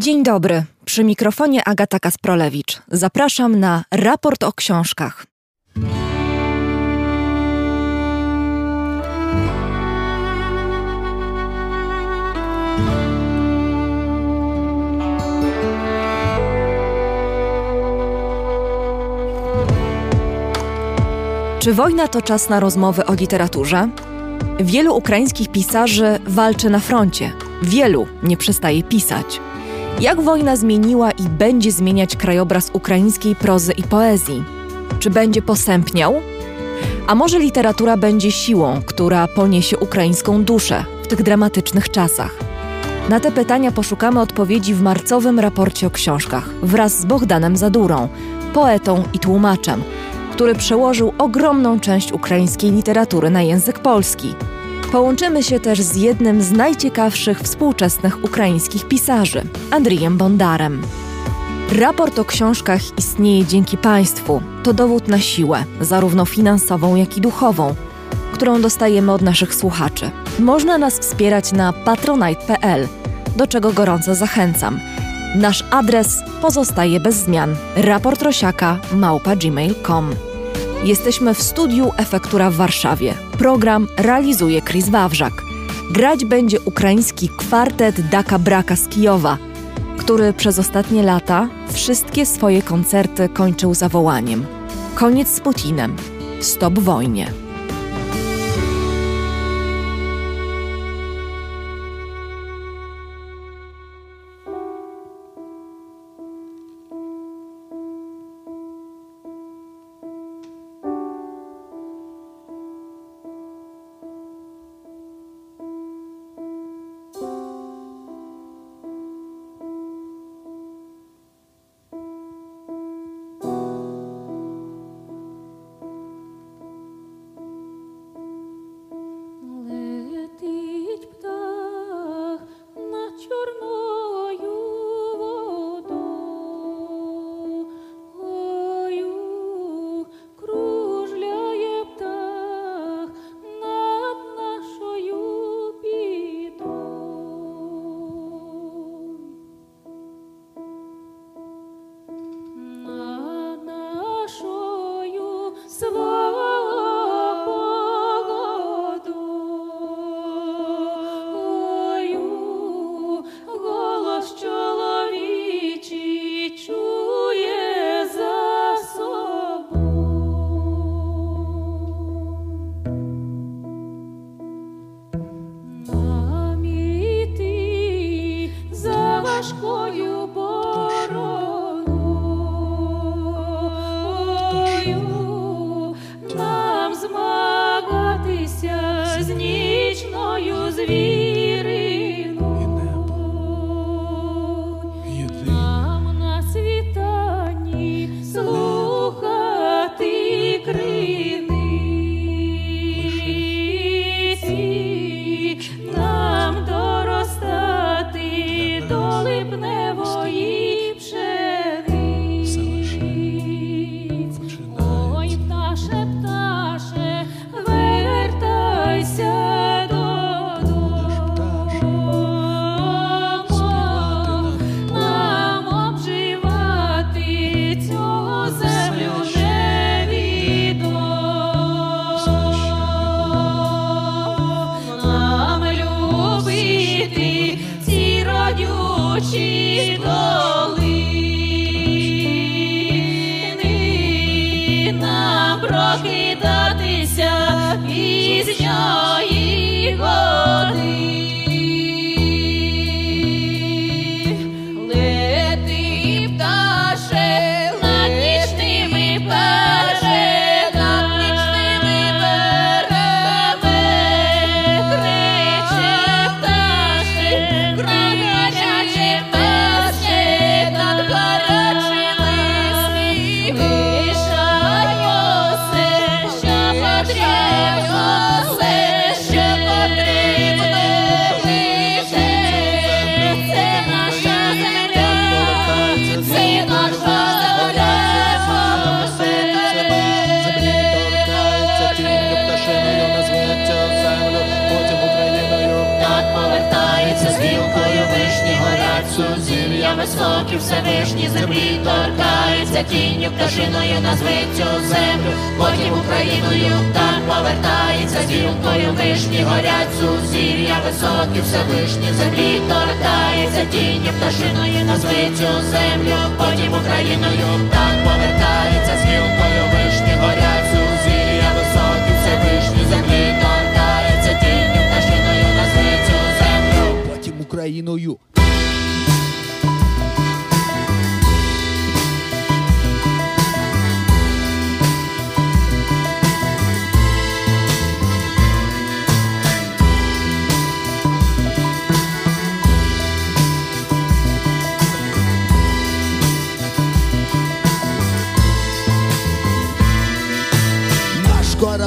Dzień dobry. Przy mikrofonie Agata Kasprolewicz. Zapraszam na raport o książkach. Czy wojna to czas na rozmowy o literaturze? Wielu ukraińskich pisarzy walczy na froncie. Wielu nie przestaje pisać. Jak wojna zmieniła i będzie zmieniać krajobraz ukraińskiej prozy i poezji? Czy będzie posępniał? A może literatura będzie siłą, która poniesie ukraińską duszę w tych dramatycznych czasach? Na te pytania poszukamy odpowiedzi w marcowym raporcie o książkach wraz z Bogdanem Zadurą, poetą i tłumaczem, który przełożył ogromną część ukraińskiej literatury na język polski. Połączymy się też z jednym z najciekawszych współczesnych ukraińskich pisarzy, Andrijem Bondarem. Raport o książkach istnieje dzięki państwu. To dowód na siłę, zarówno finansową, jak i duchową, którą dostajemy od naszych słuchaczy. Można nas wspierać na patronite.pl, do czego gorąco zachęcam. Nasz adres pozostaje bez zmian. Raportrosiaka małpa gmail.com. Jesteśmy w studiu Efektura w Warszawie. Program realizuje Chris Wawrzak. Grać będzie ukraiński kwartet Daka Braka z Kijowa, który przez ostatnie lata wszystkie swoje koncerty kończył zawołaniem: Koniec z Putinem, stop wojnie.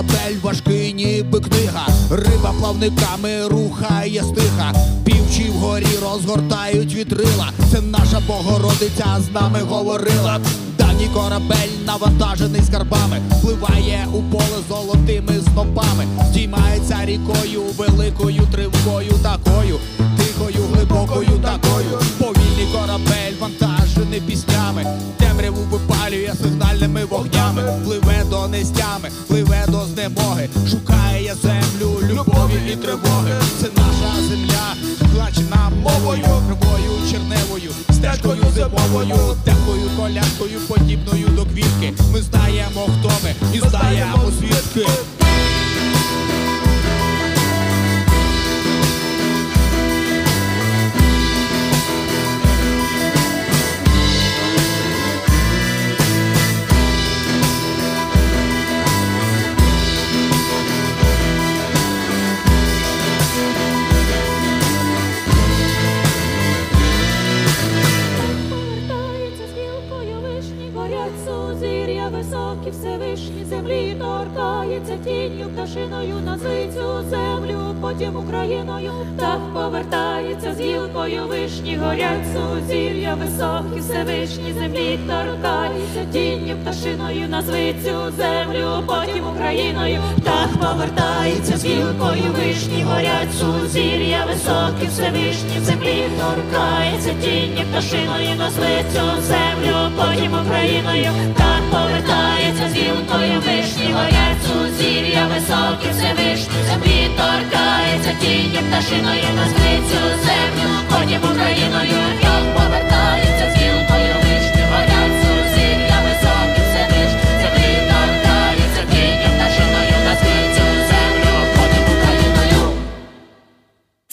Корабель важкий, ніби книга. Риба плавниками рухає стиха. Півчі вгорі розгортають вітрила. Це наша Богородиця з нами говорила. Давній корабель навантажений скарбами, пливає у поле золотими снопами, здіймається рікою, великою тривкою такою, тихою, глибокою такою. Повільний корабель вантажений піснями, темряву випалює сигнальними вогнями, пливе до нестями, пливе до знемоги, шукає землю, любові і тривоги. Це наша земля, плачена мовою, кривою, черневою, стежкою зимовою, теплою колянкою, подібною до квітки. Ми знаємо, хто ми, і знаємо звідки. Всевишні землі торкається тінню пташиною назви цю землю, потім Україною так повертається з гілкою вишні, горять сузір'я високі, Всевишні землі торкається тінню пташиною назви цю землю, потім Україною так повертається з гілкою вишні, горять сузір'я високі, Всевишні землі торкається тінню пташиною назви цю землю, потім Україною так повертається з гілкою вишні, горять сузір'я високі, Всевишні землі торкається тінь пташиною на цю землю, потім Україною як повертається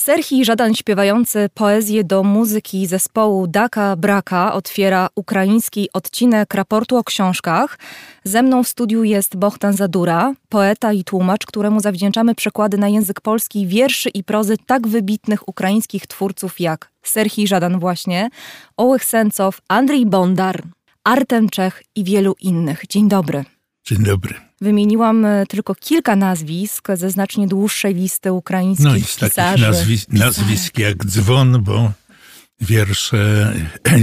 Serhii Żadan śpiewający poezję do muzyki zespołu Daka Braka otwiera ukraiński odcinek raportu o książkach. Ze mną w studiu jest Bohdan Zadura, poeta i tłumacz, któremu zawdzięczamy przekłady na język polski wierszy i prozy tak wybitnych ukraińskich twórców jak Serhii Żadan właśnie, Ołych Sencow, Andrzej Bondar, Artem Czech i wielu innych. Dzień dobry. Dzień dobry. Wymieniłam e, tylko kilka nazwisk ze znacznie dłuższej listy ukraińskich No i z pisarzy. nazwisk, nazwisk jak Dzwon, bo wiersze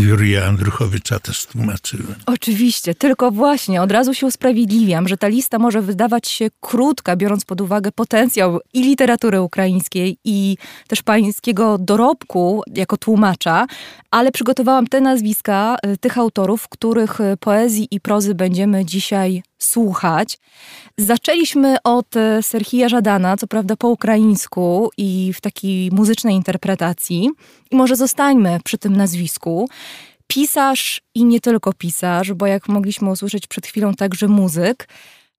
Jurija Andruchowicza też tłumaczyłem. Oczywiście, tylko właśnie od razu się usprawiedliwiam, że ta lista może wydawać się krótka, biorąc pod uwagę potencjał i literatury ukraińskiej, i też pańskiego dorobku jako tłumacza, ale przygotowałam te nazwiska y, tych autorów, których y, poezji i prozy będziemy dzisiaj słuchać. Zaczęliśmy od e, Serhija Żadana, co prawda po ukraińsku i w takiej muzycznej interpretacji. I może zostańmy przy tym nazwisku. Pisarz i nie tylko pisarz, bo jak mogliśmy usłyszeć przed chwilą, także muzyk.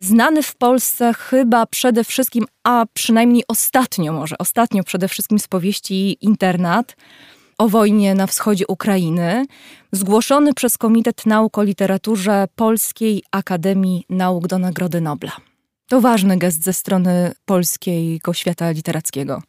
Znany w Polsce chyba przede wszystkim, a przynajmniej ostatnio może, ostatnio przede wszystkim z powieści Internat o wojnie na wschodzie Ukrainy, zgłoszony przez Komitet Nauk o Literaturze Polskiej Akademii Nauk do Nagrody Nobla. To ważny gest ze strony polskiego świata literackiego.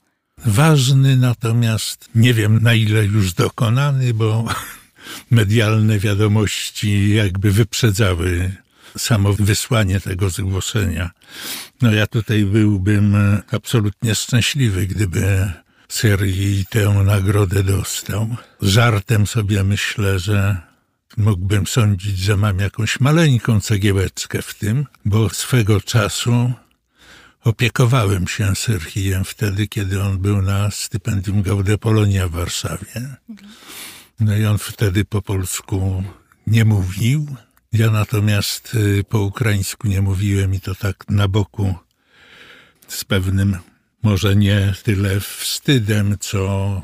Ważny natomiast nie wiem na ile już dokonany, bo medialne wiadomości jakby wyprzedzały samo wysłanie tego zgłoszenia. No ja tutaj byłbym absolutnie szczęśliwy, gdyby Sergii tę nagrodę dostał. Żartem sobie myślę, że mógłbym sądzić, że mam jakąś maleńką cegiełeczkę w tym, bo swego czasu opiekowałem się Serhijem wtedy, kiedy on był na stypendium Gaude Polonia w Warszawie. No i on wtedy po polsku nie mówił. Ja natomiast y, po ukraińsku nie mówiłem i to tak na boku z pewnym, może nie tyle wstydem, co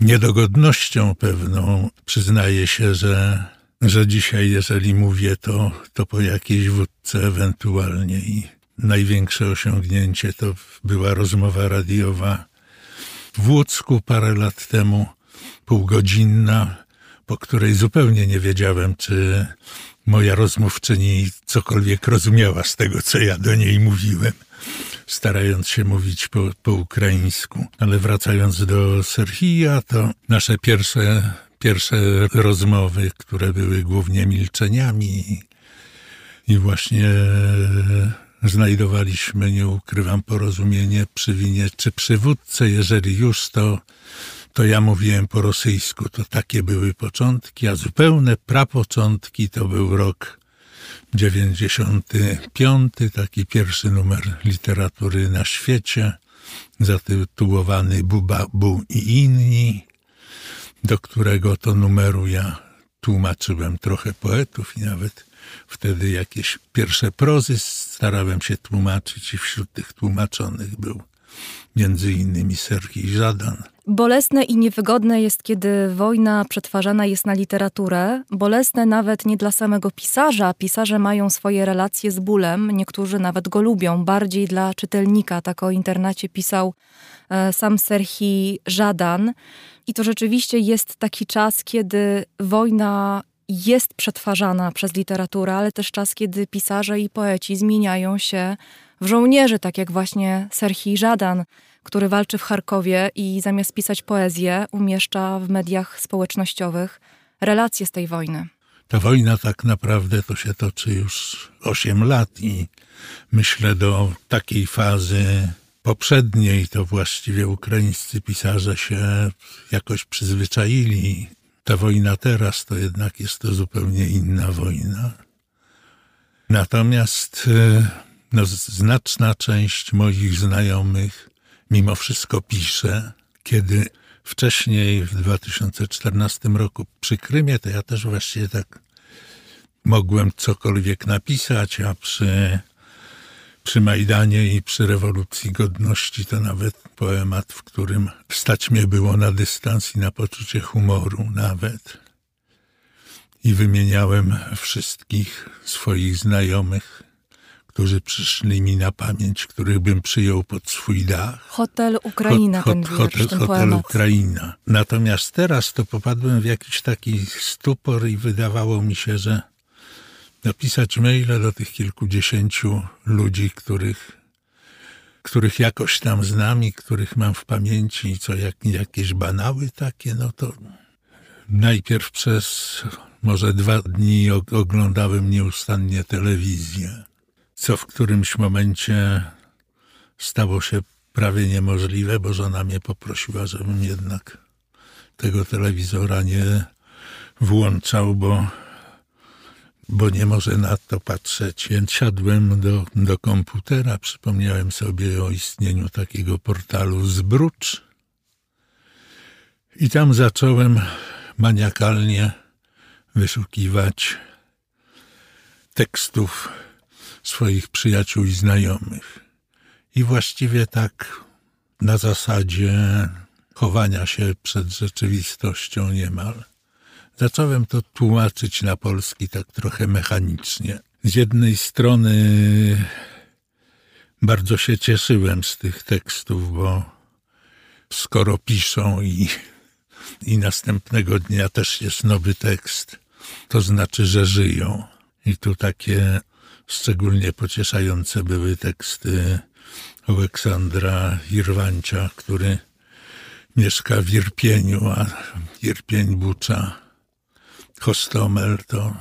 niedogodnością pewną. Przyznaję się, że, że dzisiaj, jeżeli mówię, to, to po jakiejś wódce ewentualnie i największe osiągnięcie to była rozmowa radiowa w Łódzku parę lat temu, półgodzinna, po której zupełnie nie wiedziałem, czy moja rozmówczyni cokolwiek rozumiała z tego, co ja do niej mówiłem, starając się mówić po, po ukraińsku. Ale wracając do Serhija, to nasze pierwsze, pierwsze rozmowy, które były głównie milczeniami i właśnie znajdowaliśmy, nie ukrywam, porozumienie przy winie czy przywódce. Jeżeli już, to, to ja mówiłem po rosyjsku. To takie były początki, a zupełne prapoczątki to był rok 95, taki pierwszy numer literatury na świecie, zatytułowany Buba, Bu i inni, do którego to numeru ja tłumaczyłem trochę poetów i nawet wtedy jakieś pierwsze prozy starałem się tłumaczyć i wśród tych tłumaczonych był między innymi Serhii Żadan. Bolesne i niewygodne jest, kiedy wojna przetwarzana jest na literaturę. Bolesne nawet nie dla samego pisarza. Pisarze mają swoje relacje z bólem, niektórzy nawet go lubią, bardziej dla czytelnika. Tak o internacie pisał e, sam Serhii Żadan. I to rzeczywiście jest taki czas, kiedy wojna jest przetwarzana przez literaturę, ale też czas, kiedy pisarze i poeci zmieniają się w żołnierzy, tak jak właśnie Serhii Żadan, który walczy w Charkowie i zamiast pisać poezję, umieszcza w mediach społecznościowych relacje z tej wojny. Ta wojna tak naprawdę to się toczy już 8 lat i myślę do takiej fazy poprzedniej to właściwie ukraińscy pisarze się jakoś przyzwyczaili ta wojna teraz to jednak jest to zupełnie inna wojna. Natomiast e, no, znaczna część moich znajomych mimo wszystko pisze, kiedy wcześniej w 2014 roku przy Krymie, to ja też właściwie tak mogłem cokolwiek napisać, a przy przy Majdanie i przy rewolucji godności to nawet poemat, w którym stać mnie było na dystans i na poczucie humoru nawet. I wymieniałem wszystkich swoich znajomych, którzy przyszli mi na pamięć, których bym przyjął pod swój dach. Hotel Ukraina, hot, hot, hotel, ten hotel Ukraina. Natomiast teraz to popadłem w jakiś taki stupor i wydawało mi się, że napisać maile do tych kilkudziesięciu ludzi, których, których jakoś tam znam i których mam w pamięci, i co jak, jakieś banały takie, no to najpierw przez może dwa dni oglądałem nieustannie telewizję, co w którymś momencie stało się prawie niemożliwe, bo żona mnie poprosiła, żebym jednak tego telewizora nie włączał, bo bo nie może na to patrzeć. Więc siadłem do, do komputera, przypomniałem sobie o istnieniu takiego portalu Zbrucz i tam zacząłem maniakalnie wyszukiwać tekstów swoich przyjaciół i znajomych. I właściwie tak na zasadzie chowania się przed rzeczywistością niemal Zacząłem to tłumaczyć na polski tak trochę mechanicznie. Z jednej strony bardzo się cieszyłem z tych tekstów, bo skoro piszą i, i następnego dnia też jest nowy tekst, to znaczy, że żyją. I tu takie szczególnie pocieszające były teksty Aleksandra Irwancia, który mieszka w Irpieniu, a Irpień Bucza Hostomel to,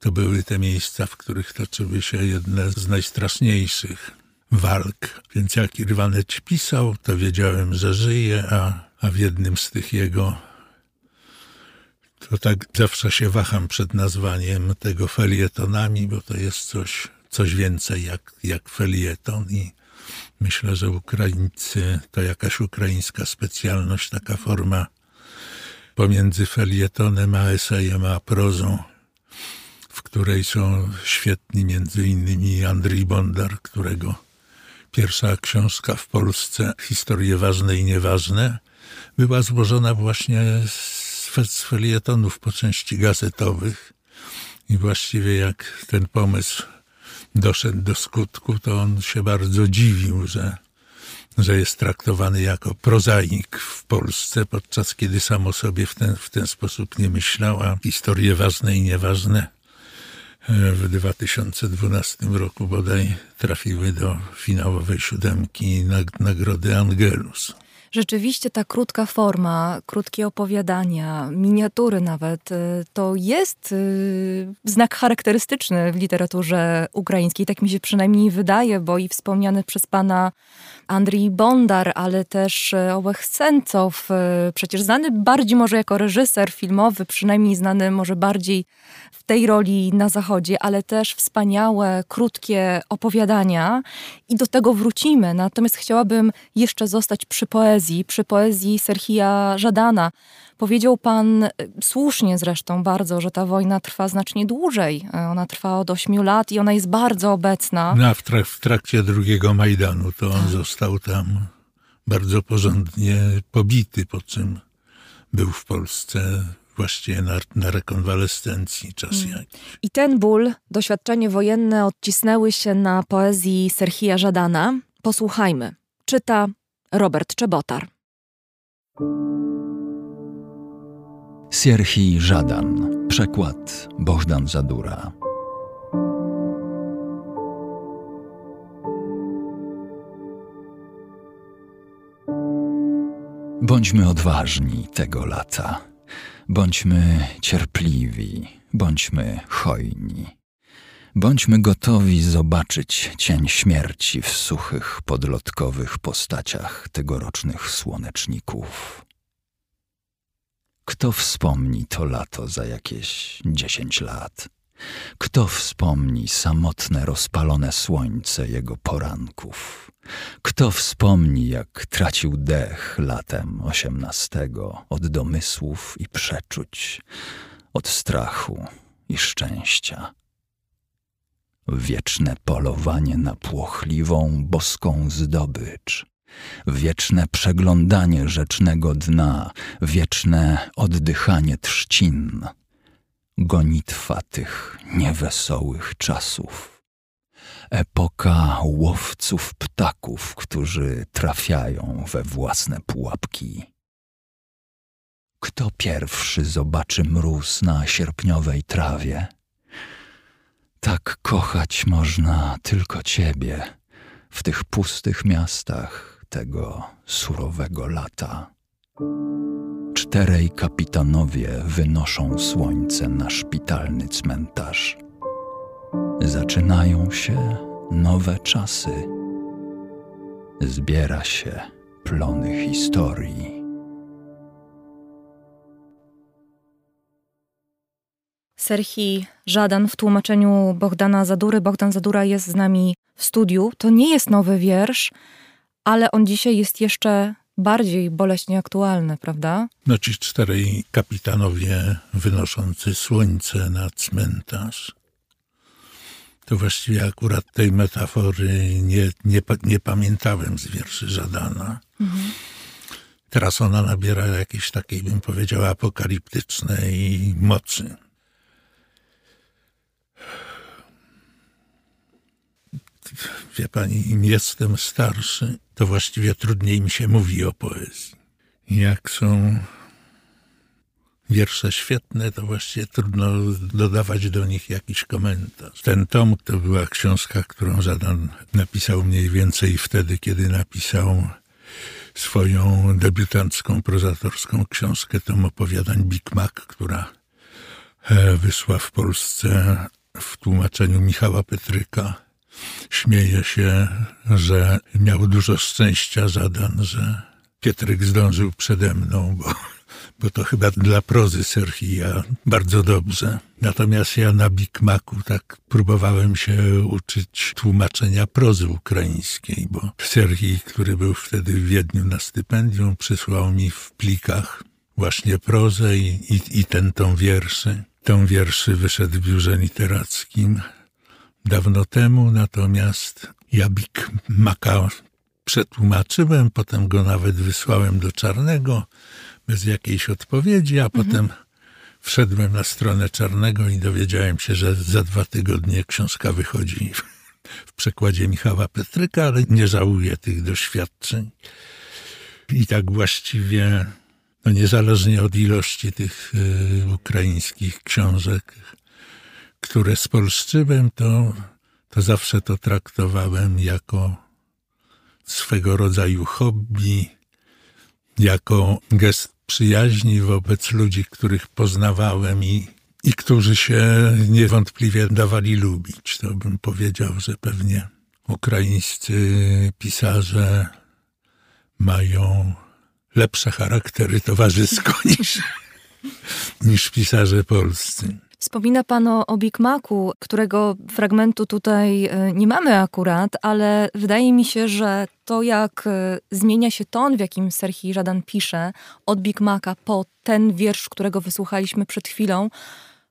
to były te miejsca, w których toczyły się jedne z najstraszniejszych walk. Więc jak Irwaneć pisał, to wiedziałem, że żyje, a, a w jednym z tych jego to tak zawsze się waham przed nazwaniem tego felietonami, bo to jest coś, coś więcej jak, jak felieton i myślę, że Ukraińcy to jakaś ukraińska specjalność, taka forma pomiędzy felietonem a esejem a prozą, w której są świetni między innymi Andrzej Bondar, którego pierwsza książka w Polsce, Historie ważne i nieważne, była złożona właśnie z felietonów po części gazetowych. I właściwie jak ten pomysł doszedł do skutku, to on się bardzo dziwił, że, że jest traktowany jako prozaik w Polsce, podczas kiedy sam o sobie w ten, w ten sposób nie myślał, a historie ważne i nieważne e, w 2012 roku bodaj trafiły do finałowej siódemki nagrody Angelus. Rzeczywiście ta krótka forma, krótkie opowiadania, miniatury nawet, y, to jest y, znak charakterystyczny w literaturze ukraińskiej. Tak mi się przynajmniej wydaje, bo i wspomniany przez pana Andrii Bondar, ale też y, Ołech Sencow, przecież znany bardziej może jako reżyser filmowy, przynajmniej znany może bardziej w tej roli na zachodzie, ale też wspaniałe, krótkie opowiadania i do tego wrócimy. Natomiast chciałabym jeszcze zostać przy poezji, przy poezji Serhija Żadana. Powiedział pan, e, słusznie zresztą bardzo, że ta wojna trwa znacznie dłużej. E, ona trwa od ośmiu lat i ona jest bardzo obecna. No, w, trak w trakcie drugiego Majdanu to on tak. został tam bardzo porządnie pobity, po czym był w Polsce właściwie na, na rekonwalescencji czas mm. jakiś. I ten ból, doświadczenie wojenne odcisnęły się na poezji Serhija Żadana. Posłuchajmy. Czyta Robert Czebotar. Serhij Żadan. Przekład Bożdan Zadura. Bądźmy odważni tego lata Bądźmy cierpliwi, bądźmy hojni. Bądźmy gotowi zobaczyć cień śmierci w suchych, podlotkowych postaciach tegorocznych słoneczników. Kto wspomni to lato za jakieś dziesięć lat? Kto wspomni samotne, rozpalone słońce jego poranków? Kto wspomni, jak tracił dech latem osiemnastego od domysłów i przeczuć, od strachu i szczęścia? Wieczne polowanie na płochliwą, boską zdobycz, wieczne przeglądanie rzecznego dna, wieczne oddychanie trzcin, gonitwa tych niewesołych czasów epoka łowców ptaków, którzy trafiają we własne pułapki. Kto pierwszy zobaczy mróz na sierpniowej trawie? Tak kochać można tylko ciebie w tych pustych miastach tego surowego lata. Czterej kapitanowie wynoszą słońce na szpitalny cmentarz. Zaczynają się nowe czasy. Zbiera się plony historii. Serhi Żadan w tłumaczeniu Bogdana Zadury. Bogdan Zadura jest z nami w studiu. To nie jest nowy wiersz, ale on dzisiaj jest jeszcze bardziej boleśnie aktualny, prawda? No ci czterej kapitanowie wynoszący słońce na cmentarz to właściwie akurat tej metafory nie, nie, nie pamiętałem z wierszy Żadana. Mhm. Teraz ona nabiera jakiejś takiej, bym powiedział, apokaliptycznej mocy. Wie pani, im jestem starszy, to właściwie trudniej mi się mówi o poezji. Jak są wiersze świetne, to właściwie trudno dodawać do nich jakiś komentarz. Ten tom to była książka, którą Żadan napisał mniej więcej wtedy, kiedy napisał swoją debiutancką, prozatorską książkę, tom opowiadań Big Mac, która e, wyszła w Polsce w tłumaczeniu Michała Petryka. Śmieje się, że miał dużo szczęścia Żadan, że Pietryk zdążył przede mną, bo bo to chyba dla prozy Serhija bardzo dobrze. Natomiast ja na Big Macu tak próbowałem się uczyć tłumaczenia prozy ukraińskiej, bo Serhij, który był wtedy w Wiedniu na stypendium, przysłał mi w plikach właśnie prozę i, i, i ten tom wierszy. Tom wierszy wyszedł w biurze literackim dawno temu, natomiast ja Big Maca przetłumaczyłem, potem go nawet wysłałem do Czarnego bez jakiejś odpowiedzi, a mhm. potem wszedłem na stronę Czarnego i dowiedziałem się, że za dwa tygodnie książka wychodzi w przekładzie Michała Petryka, ale nie żałuję tych doświadczeń. I tak właściwie, no niezależnie od ilości tych y, ukraińskich książek, które spolszczyłem, to, to zawsze to traktowałem jako swego rodzaju hobby, jako gest przyjaźni wobec ludzi, których poznawałem i, i którzy się niewątpliwie dawali lubić. To bym powiedział, że pewnie ukraińscy pisarze mają lepsze charaktery towarzysko niż, niż pisarze polscy. Wspomina Pan o, o Big Macu, którego fragmentu tutaj e, nie mamy akurat, ale wydaje mi się, że to jak e, zmienia się ton, w jakim Serhii Żadan pisze od Big Maca po ten wiersz, którego wysłuchaliśmy przed chwilą,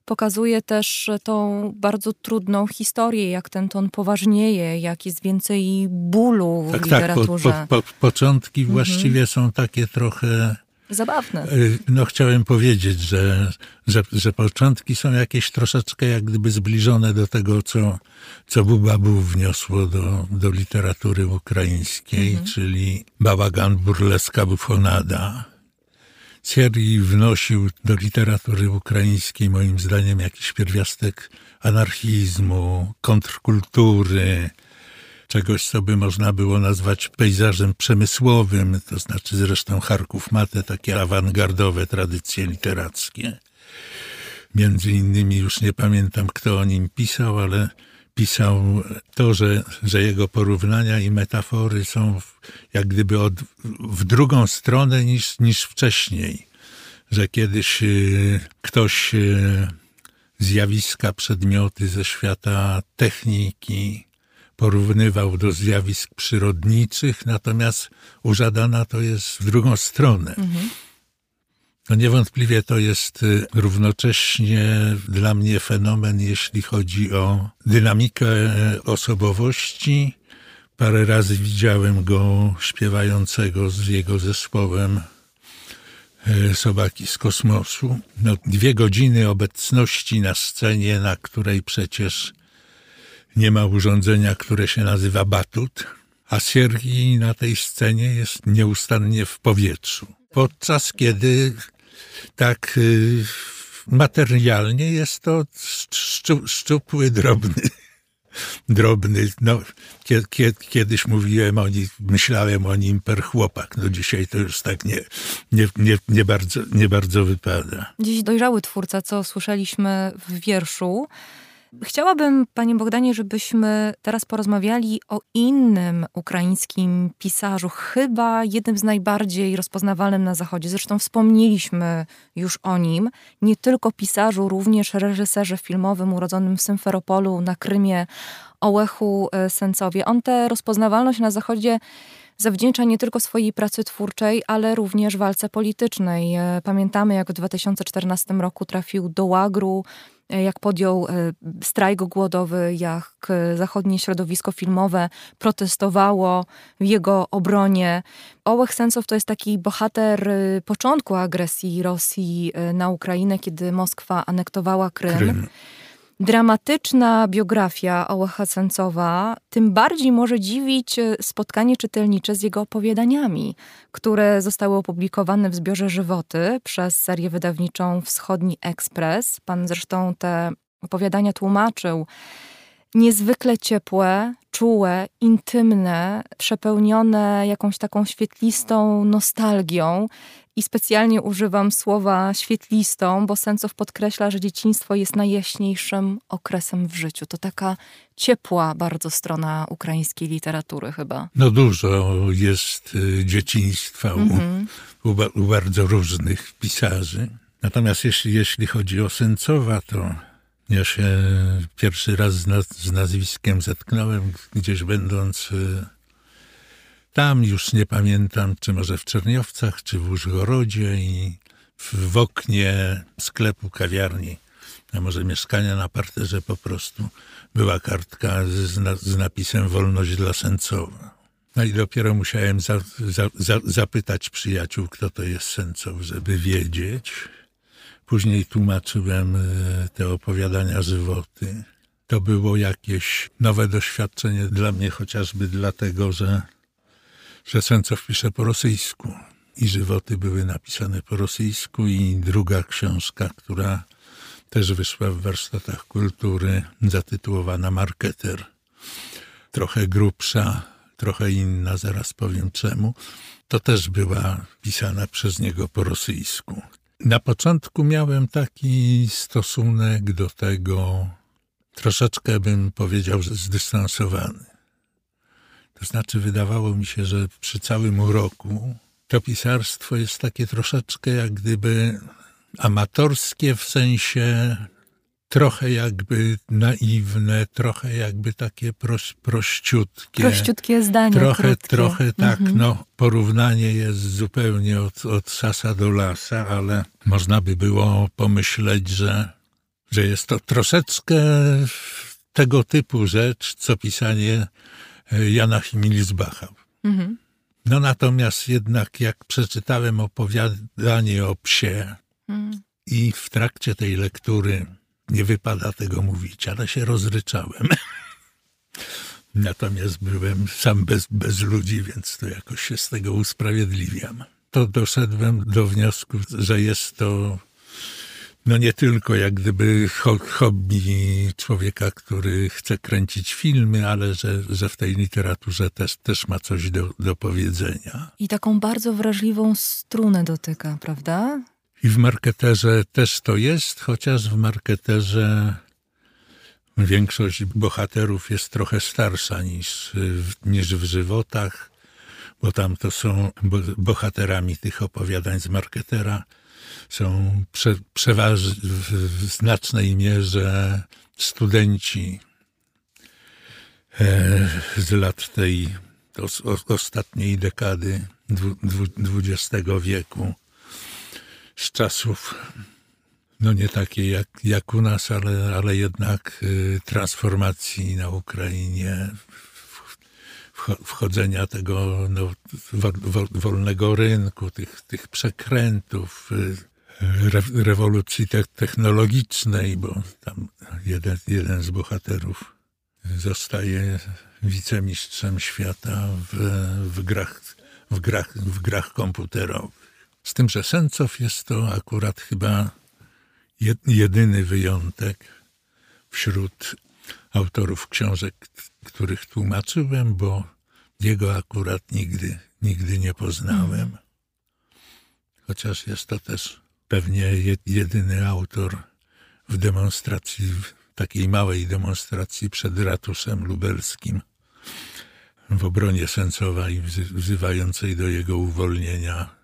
pokazuje też tą bardzo trudną historię, jak ten ton poważnieje, jak jest więcej bólu w tak, literaturze. Tak, po, po, po, początki mhm. właściwie są takie trochę zabawne. E, no chciałem powiedzieć, że, że, że początki są jakieś troszeczkę jak gdyby zbliżone do tego, co, co Bubabu wniosło do, do literatury ukraińskiej, mhm. czyli bałagan, burleska, bufonada. Thierry wnosił do literatury ukraińskiej moim zdaniem jakiś pierwiastek anarchizmu, kontrkultury, czegoś, co by można było nazwać pejzażem przemysłowym, to znaczy zresztą Charków ma te takie awangardowe tradycje literackie. Między innymi już nie pamiętam, kto o nim pisał, ale pisał to, że, że jego porównania i metafory są w, jak gdyby od, w drugą stronę niż, niż wcześniej. Że kiedyś y, ktoś y, zjawiska, przedmioty ze świata techniki, porównywał do zjawisk przyrodniczych, natomiast u Żadana to jest w drugą stronę. Mhm. No niewątpliwie to jest y, równocześnie dla mnie fenomen, jeśli chodzi o dynamikę e, osobowości. Parę razy widziałem go śpiewającego z jego zespołem e, Sobaki z kosmosu. No, dwie godziny obecności na scenie, na której przecież nie ma urządzenia, które się nazywa batut, a Siergi na tej scenie jest nieustannie w powietrzu. Podczas kiedy tak y, materialnie jest to szczu, szczupły, drobny, drobny, no, kiedyś mówiłem o nim, myślałem o nim per chłopak, no dzisiaj to już tak nie, nie, nie, nie, bardzo, nie bardzo wypada. Dziś dojrzały twórca, co słyszeliśmy w wierszu, Chciałabym, Panie Bogdanie, żebyśmy teraz porozmawiali o innym ukraińskim pisarzu, chyba jednym z najbardziej rozpoznawalnym na Zachodzie. Zresztą wspomnieliśmy już o nim. Nie tylko pisarzu, również reżyserze filmowym urodzonym w Symferopolu na Krymie, Ołechu e, Sencowie. On tę rozpoznawalność na Zachodzie zawdzięcza nie tylko swojej pracy twórczej, ale również walce politycznej. E, pamiętamy, jak w 2014 roku trafił do łagru, jak podjął e, strajk głodowy, jak zachodnie środowisko filmowe protestowało w jego obronie. Ołech Sencow to jest taki bohater początku agresji Rosji na Ukrainę, kiedy Moskwa anektowała Krym. Krym dramatyczna biografia Ołacha Sencowa tym bardziej może dziwić e, spotkanie czytelnicze z jego opowiadaniami, które zostały opublikowane w zbiorze Żywoty przez serię wydawniczą Wschodni Ekspres. Pan zresztą te opowiadania tłumaczył. Niezwykle ciepłe, czułe, intymne, przepełnione jakąś taką świetlistą nostalgią i specjalnie używam słowa świetlistą, bo Sencow podkreśla, że dzieciństwo jest najjaśniejszym okresem w życiu. To taka ciepła bardzo strona ukraińskiej literatury chyba. No dużo jest y, dzieciństwa u, mm-hmm. u, u, bardzo różnych pisarzy. Natomiast jeśli, jeśli chodzi o Sencowa, to ja się pierwszy raz z, naz- z nazwiskiem zetknąłem gdzieś będąc y, tam już nie pamiętam, czy może w Czerniowcach, czy w Użgorodzie i w oknie sklepu, kawiarni, a może mieszkania na parterze po prostu była kartka z, z napisem Wolność dla Sęcowa. No i dopiero musiałem za, za, za, zapytać przyjaciół, kto to jest Sęcow, żeby wiedzieć. Później tłumaczyłem e, te opowiadania żywoty. To było jakieś nowe doświadczenie dla mnie, chociażby dlatego, że, że Sęcow pisze po rosyjsku. I żywoty były napisane po rosyjsku, i druga książka, która też wyszła w warsztatach kultury, zatytułowana Marketer. Trochę grubsza, trochę inna, zaraz powiem czemu. To też była pisana przez niego po rosyjsku. Na początku miałem taki stosunek do tego, troszeczkę bym powiedział, zdystansowany. To znaczy, wydawało mi się, że przy całym uroku to pisarstwo jest takie troszeczkę jak gdyby amatorskie w sensie trochę jakby naiwne, trochę jakby takie proś, prościutkie. Prościutkie zdania. Trochę, krótkie. trochę tak, Mhm. no porównanie jest zupełnie od, od sasa do lasa, ale można by było pomyśleć, że, że jest to troszeczkę tego typu rzecz, co pisanie e, Jana Himilsbacha. Mhm. No natomiast jednak jak przeczytałem opowiadanie o psie Mhm. i w trakcie tej lektury nie wypada tego mówić, ale się rozryczałem. Natomiast byłem sam bez, bez ludzi, więc to jakoś się z tego usprawiedliwiam. To doszedłem do wniosku, że jest to no nie tylko jak gdyby ho- hobby człowieka, który chce kręcić filmy, ale że, że w tej literaturze też, też ma coś do, do powiedzenia. I taką bardzo wrażliwą strunę dotyka, prawda? I w marketerze też to jest, chociaż w marketerze większość bohaterów jest trochę starsza niż, niż w żywotach, bo tam to są bo, bohaterami tych opowiadań z marketera są prze, w, znacznej mierze studenci e, z lat tej ostatniej dekady XX wieku z czasów, no nie takie jak, jak u nas, ale, ale jednak y, transformacji na Ukrainie, wchodzenia tego no, wo, wo, wolnego rynku, tych, tych przekrętów, y, re, rewolucji te, technologicznej, bo tam jeden, jeden z bohaterów zostaje wicemistrzem świata w, w, grach, w, grach, w grach komputerowych. Z tym, że Sencow jest to akurat chyba jed- jedyny wyjątek wśród autorów książek, których tłumaczyłem, bo jego akurat nigdy, nigdy nie poznałem. Chociaż jest to też pewnie je- jedyny autor w demonstracji, w takiej małej demonstracji przed ratuszem lubelskim w obronie Sencowa i wzy- wzywającej do jego uwolnienia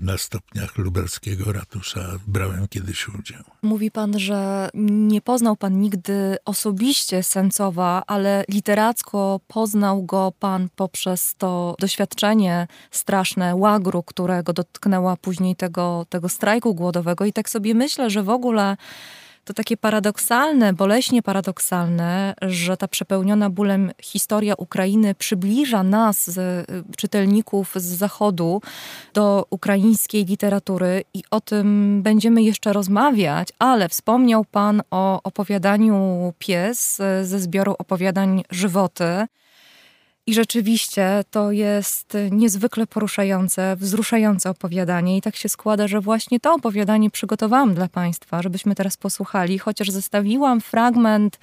na stopniach lubelskiego ratusza brałem kiedyś udział. Mówi pan, że nie poznał pan nigdy osobiście Sencowa, ale literacko poznał go pan poprzez to doświadczenie straszne łagru, którego dotknęła później tego, tego strajku głodowego. I tak sobie myślę, że w ogóle to takie paradoksalne, boleśnie paradoksalne, że ta przepełniona bólem historia Ukrainy przybliża nas, z, czytelników z Zachodu, do ukraińskiej literatury i o tym będziemy jeszcze rozmawiać, ale wspomniał Pan o opowiadaniu Pies e, ze zbioru opowiadań Żywoty. I rzeczywiście to jest niezwykle poruszające, wzruszające opowiadanie. I tak się składa, że właśnie to opowiadanie przygotowałam dla Państwa, żebyśmy teraz posłuchali, chociaż zestawiłam fragment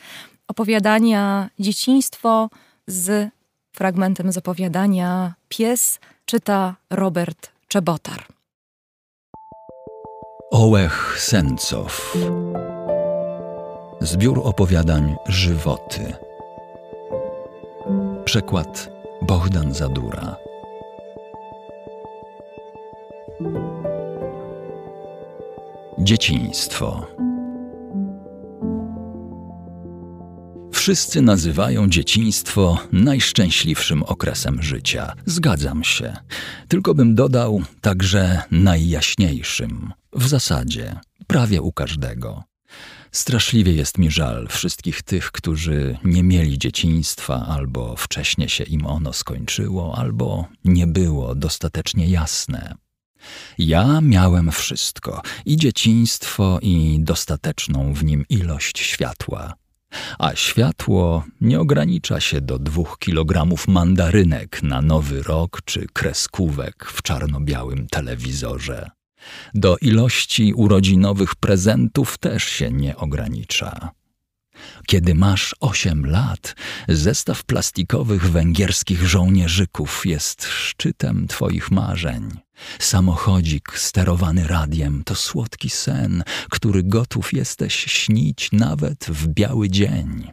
opowiadania Dzieciństwo z fragmentem z opowiadania Pies czyta Robert Czebotar. Ołech Sencow. Zbiór opowiadań Żywoty. Przekład Bohdan Zadura. Dzieciństwo. Wszyscy nazywają dzieciństwo najszczęśliwszym okresem życia. Zgadzam się. Tylko bym dodał także najjaśniejszym. W zasadzie prawie u każdego. Straszliwie jest mi żal wszystkich tych, którzy nie mieli dzieciństwa, albo wcześnie się im ono skończyło, albo nie było dostatecznie jasne. Ja miałem wszystko i dzieciństwo, i dostateczną w nim ilość światła. A światło nie ogranicza się do dwóch kilogramów mandarynek na nowy rok czy kreskówek w czarno-białym telewizorze. Do ilości urodzinowych prezentów też się nie ogranicza. Kiedy masz osiem lat, zestaw plastikowych węgierskich żołnierzyków jest szczytem twoich marzeń. Samochodzik sterowany radiem to słodki sen, który gotów jesteś śnić nawet w biały dzień.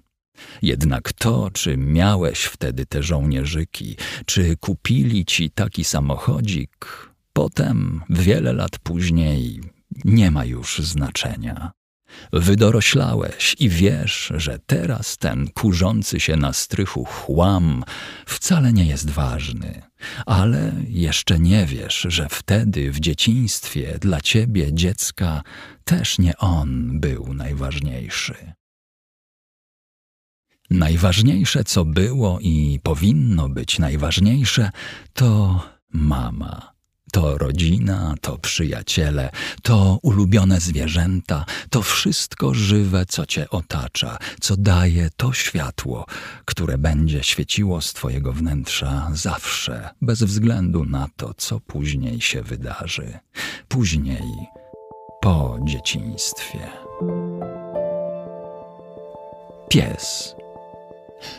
Jednak to, czy miałeś wtedy te żołnierzyki, czy kupili ci taki samochodzik, potem, wiele lat później, nie ma już znaczenia. Wydoroślałeś i wiesz, że teraz ten kurzący się na strychu chłam wcale nie jest ważny, ale jeszcze nie wiesz, że wtedy w dzieciństwie dla ciebie dziecka też nie on był najważniejszy. Najważniejsze, co było i powinno być najważniejsze, to mama. To rodzina, to przyjaciele, to ulubione zwierzęta, to wszystko żywe, co cię otacza, co daje to światło, które będzie świeciło z twojego wnętrza zawsze, bez względu na to, co później się wydarzy. Później, po dzieciństwie. Pies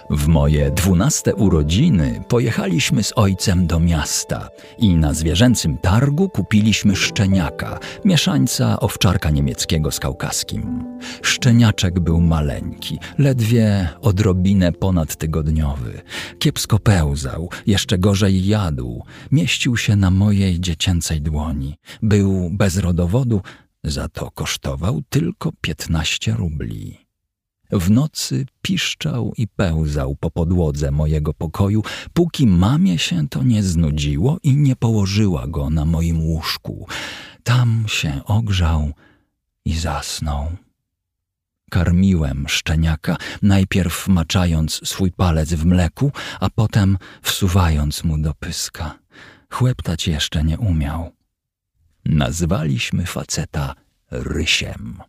w moje dwunaste urodziny pojechaliśmy z ojcem do miasta i na zwierzęcym targu kupiliśmy szczeniaka, mieszańca owczarka niemieckiego z kaukaskim. Szczeniaczek był maleńki, ledwie odrobinę ponadtygodniowy. Kiepsko pełzał, jeszcze gorzej jadł. Mieścił się na mojej dziecięcej dłoni. Był bez rodowodu, za to kosztował tylko piętnaście rubli. W nocy piszczał i pełzał po podłodze mojego pokoju, póki mamie się to nie znudziło i nie położyła go na moim łóżku. Tam się ogrzał i zasnął. Karmiłem szczeniaka, najpierw maczając swój palec w mleku, a potem wsuwając mu do pyska. Chłeptać jeszcze nie umiał. Nazwaliśmy faceta Rysiem.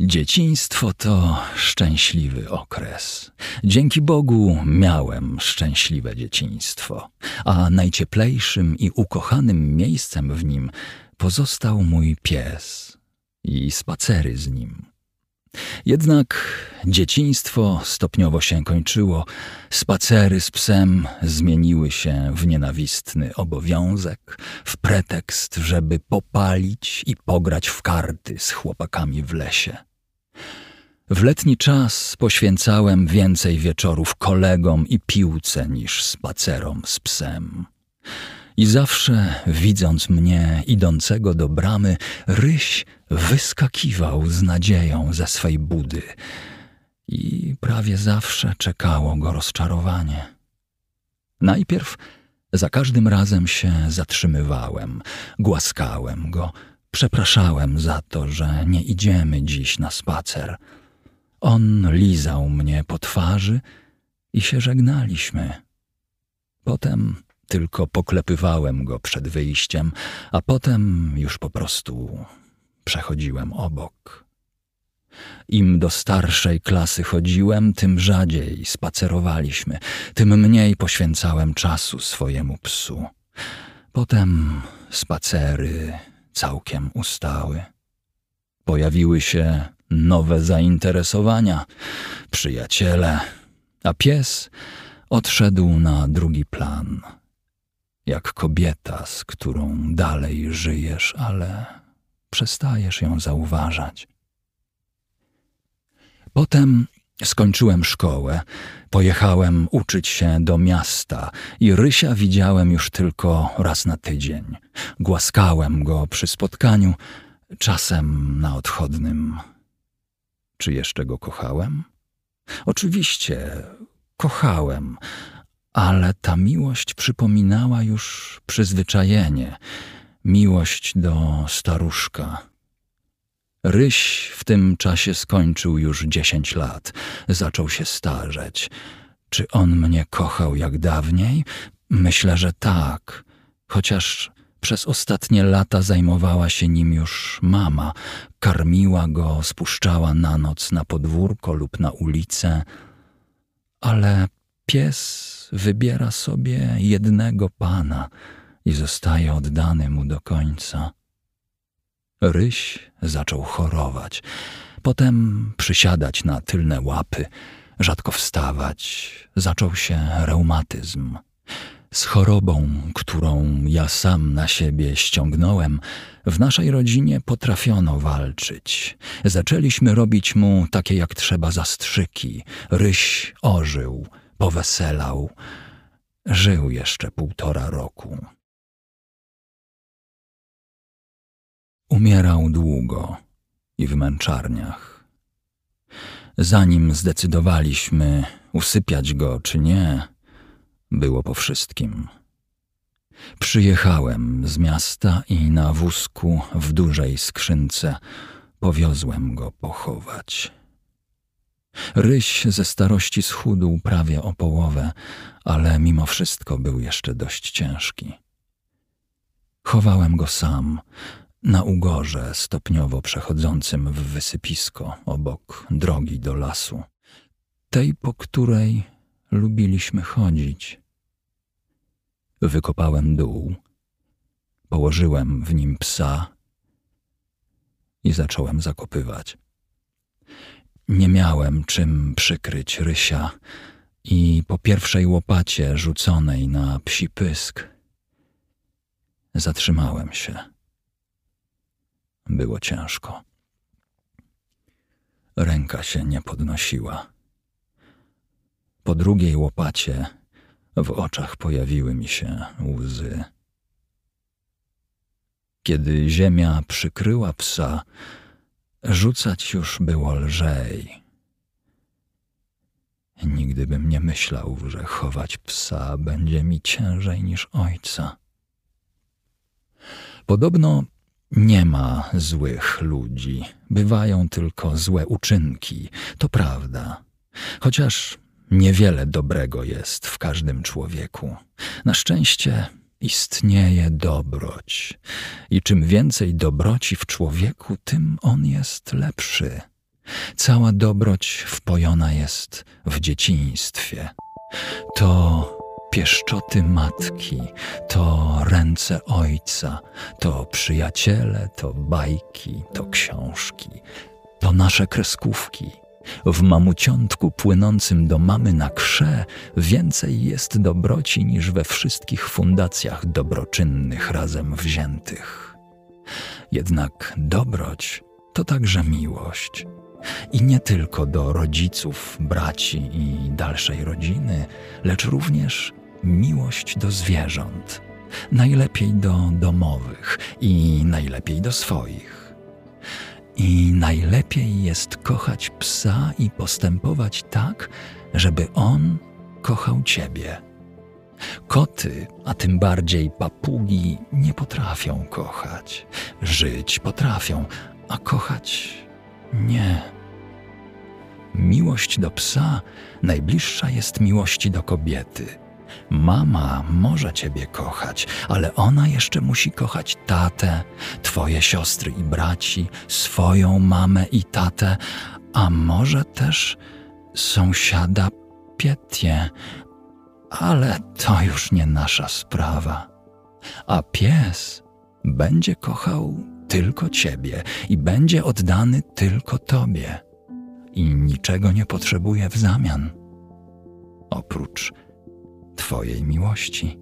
Dzieciństwo to szczęśliwy okres. Dzięki Bogu miałem szczęśliwe dzieciństwo, a najcieplejszym i ukochanym miejscem w nim pozostał mój pies i spacery z nim. Jednak dzieciństwo stopniowo się kończyło, spacery z psem zmieniły się w nienawistny obowiązek, w pretekst, żeby popalić i pograć w karty z chłopakami w lesie. W letni czas poświęcałem więcej wieczorów kolegom i piłce niż spacerom z psem. I zawsze, widząc mnie idącego do bramy, ryś wyskakiwał z nadzieją ze swej budy. I prawie zawsze czekało go rozczarowanie. Najpierw za każdym razem się zatrzymywałem, głaskałem go, przepraszałem za to, że nie idziemy dziś na spacer – on lizał mnie po twarzy i się żegnaliśmy. Potem tylko poklepywałem go przed wyjściem, a potem już po prostu przechodziłem obok. Im do starszej klasy chodziłem, tym rzadziej spacerowaliśmy, tym mniej poświęcałem czasu swojemu psu. Potem spacery całkiem ustały. Pojawiły się nowe zainteresowania, przyjaciele, a pies odszedł na drugi plan. Jak kobieta, z którą dalej żyjesz, ale przestajesz ją zauważać. Potem skończyłem szkołę, pojechałem uczyć się do miasta i Rysia widziałem już tylko raz na tydzień. Głaskałem go przy spotkaniu, czasem na odchodnym Czy jeszcze go kochałem? Oczywiście, kochałem, ale ta miłość przypominała już przyzwyczajenie, miłość do staruszka. Ryś w tym czasie skończył już dziesięć lat, zaczął się starzeć. Czy on mnie kochał jak dawniej? Myślę, że tak, chociaż przez ostatnie lata zajmowała się nim już mama, karmiła go, spuszczała na noc na podwórko lub na ulicę, ale pies wybiera sobie jednego pana i zostaje oddany mu do końca. Ryś zaczął chorować, potem przysiadać na tylne łapy, rzadko wstawać, zaczął się reumatyzm. Z chorobą, którą ja sam na siebie ściągnąłem, w naszej rodzinie potrafiono walczyć. Zaczęliśmy robić mu takie jak trzeba zastrzyki. Ryś ożył, poweselał. Żył jeszcze półtora roku. Umierał długo i w męczarniach. Zanim zdecydowaliśmy usypiać go czy nie, było po wszystkim. Przyjechałem z miasta i na wózku w dużej skrzynce powiozłem go pochować. Ryś ze starości schudł prawie o połowę, ale mimo wszystko był jeszcze dość ciężki. Chowałem go sam, na ugorze stopniowo przechodzącym w wysypisko obok drogi do lasu, tej po której lubiliśmy chodzić. Wykopałem dół, położyłem w nim psa i zacząłem zakopywać. Nie miałem czym przykryć rysia i po pierwszej łopacie rzuconej na psi pysk zatrzymałem się. Było ciężko. Ręka się nie podnosiła. Po drugiej łopacie w oczach pojawiły mi się łzy. Kiedy ziemia przykryła psa, rzucać już było lżej. Nigdy bym nie myślał, że chować psa będzie mi ciężej niż ojca. Podobno nie ma złych ludzi, bywają tylko złe uczynki, to prawda. Chociaż niewiele dobrego jest w każdym człowieku. Na szczęście istnieje dobroć. I czym więcej dobroci w człowieku, tym on jest lepszy. Cała dobroć wpojona jest w dzieciństwie. To pieszczoty matki, to ręce ojca, to przyjaciele, to bajki, to książki, to nasze kreskówki. W mamuciątku płynącym do mamy na krze więcej jest dobroci niż we wszystkich fundacjach dobroczynnych razem wziętych. Jednak dobroć to także miłość. I nie tylko do rodziców, braci i dalszej rodziny, lecz również miłość do zwierząt, najlepiej do domowych i najlepiej do swoich. I najlepiej jest kochać psa i postępować tak, żeby on kochał ciebie. Koty, a tym bardziej papugi, nie potrafią kochać. Żyć potrafią, a kochać nie. Miłość do psa najbliższa jest miłości do kobiety. Mama może ciebie kochać, ale ona jeszcze musi kochać tatę, twoje siostry i braci, swoją mamę i tatę, a może też sąsiada Pietię, ale to już nie nasza sprawa. A pies będzie kochał tylko ciebie i będzie oddany tylko tobie. I niczego nie potrzebuje w zamian, oprócz Twojej miłości.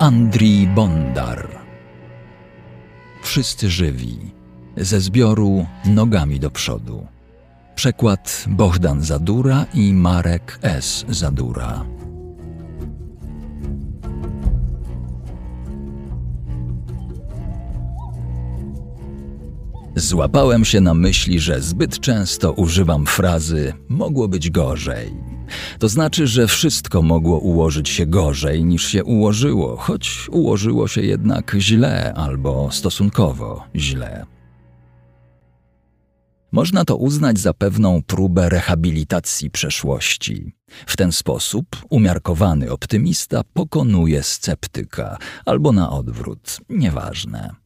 Andrii Bondar. Wszyscy żywi, ze zbioru Nogami do przodu. Przekład Bohdan Zadura i Marek S. Zadura. Złapałem się na myśli, że zbyt często używam frazy mogło być gorzej. To znaczy, że wszystko mogło ułożyć się gorzej niż się ułożyło, choć ułożyło się jednak źle albo stosunkowo źle. Można to uznać za pewną próbę rehabilitacji przeszłości. W ten sposób umiarkowany optymista pokonuje sceptyka, albo na odwrót, nieważne.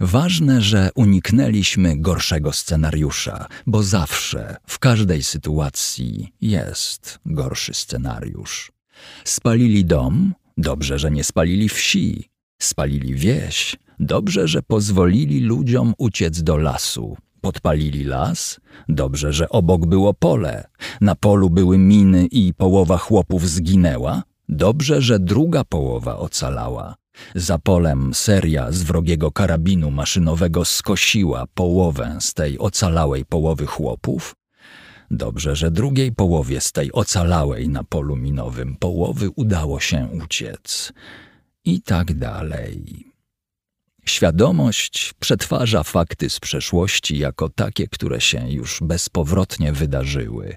Ważne, że uniknęliśmy gorszego scenariusza, bo zawsze, w każdej sytuacji jest gorszy scenariusz. Spalili dom, dobrze, że nie spalili wsi. Spalili wieś, dobrze, że pozwolili ludziom uciec do lasu. Podpalili las, dobrze, że obok było pole. Na polu były miny i połowa chłopów zginęła, dobrze, że druga połowa ocalała. Za polem seria z wrogiego karabinu maszynowego skosiła połowę z tej ocalałej połowy chłopów. Dobrze, że drugiej połowie z tej ocalałej na polu minowym połowy udało się uciec. I tak dalej. Świadomość przetwarza fakty z przeszłości jako takie, które się już bezpowrotnie wydarzyły.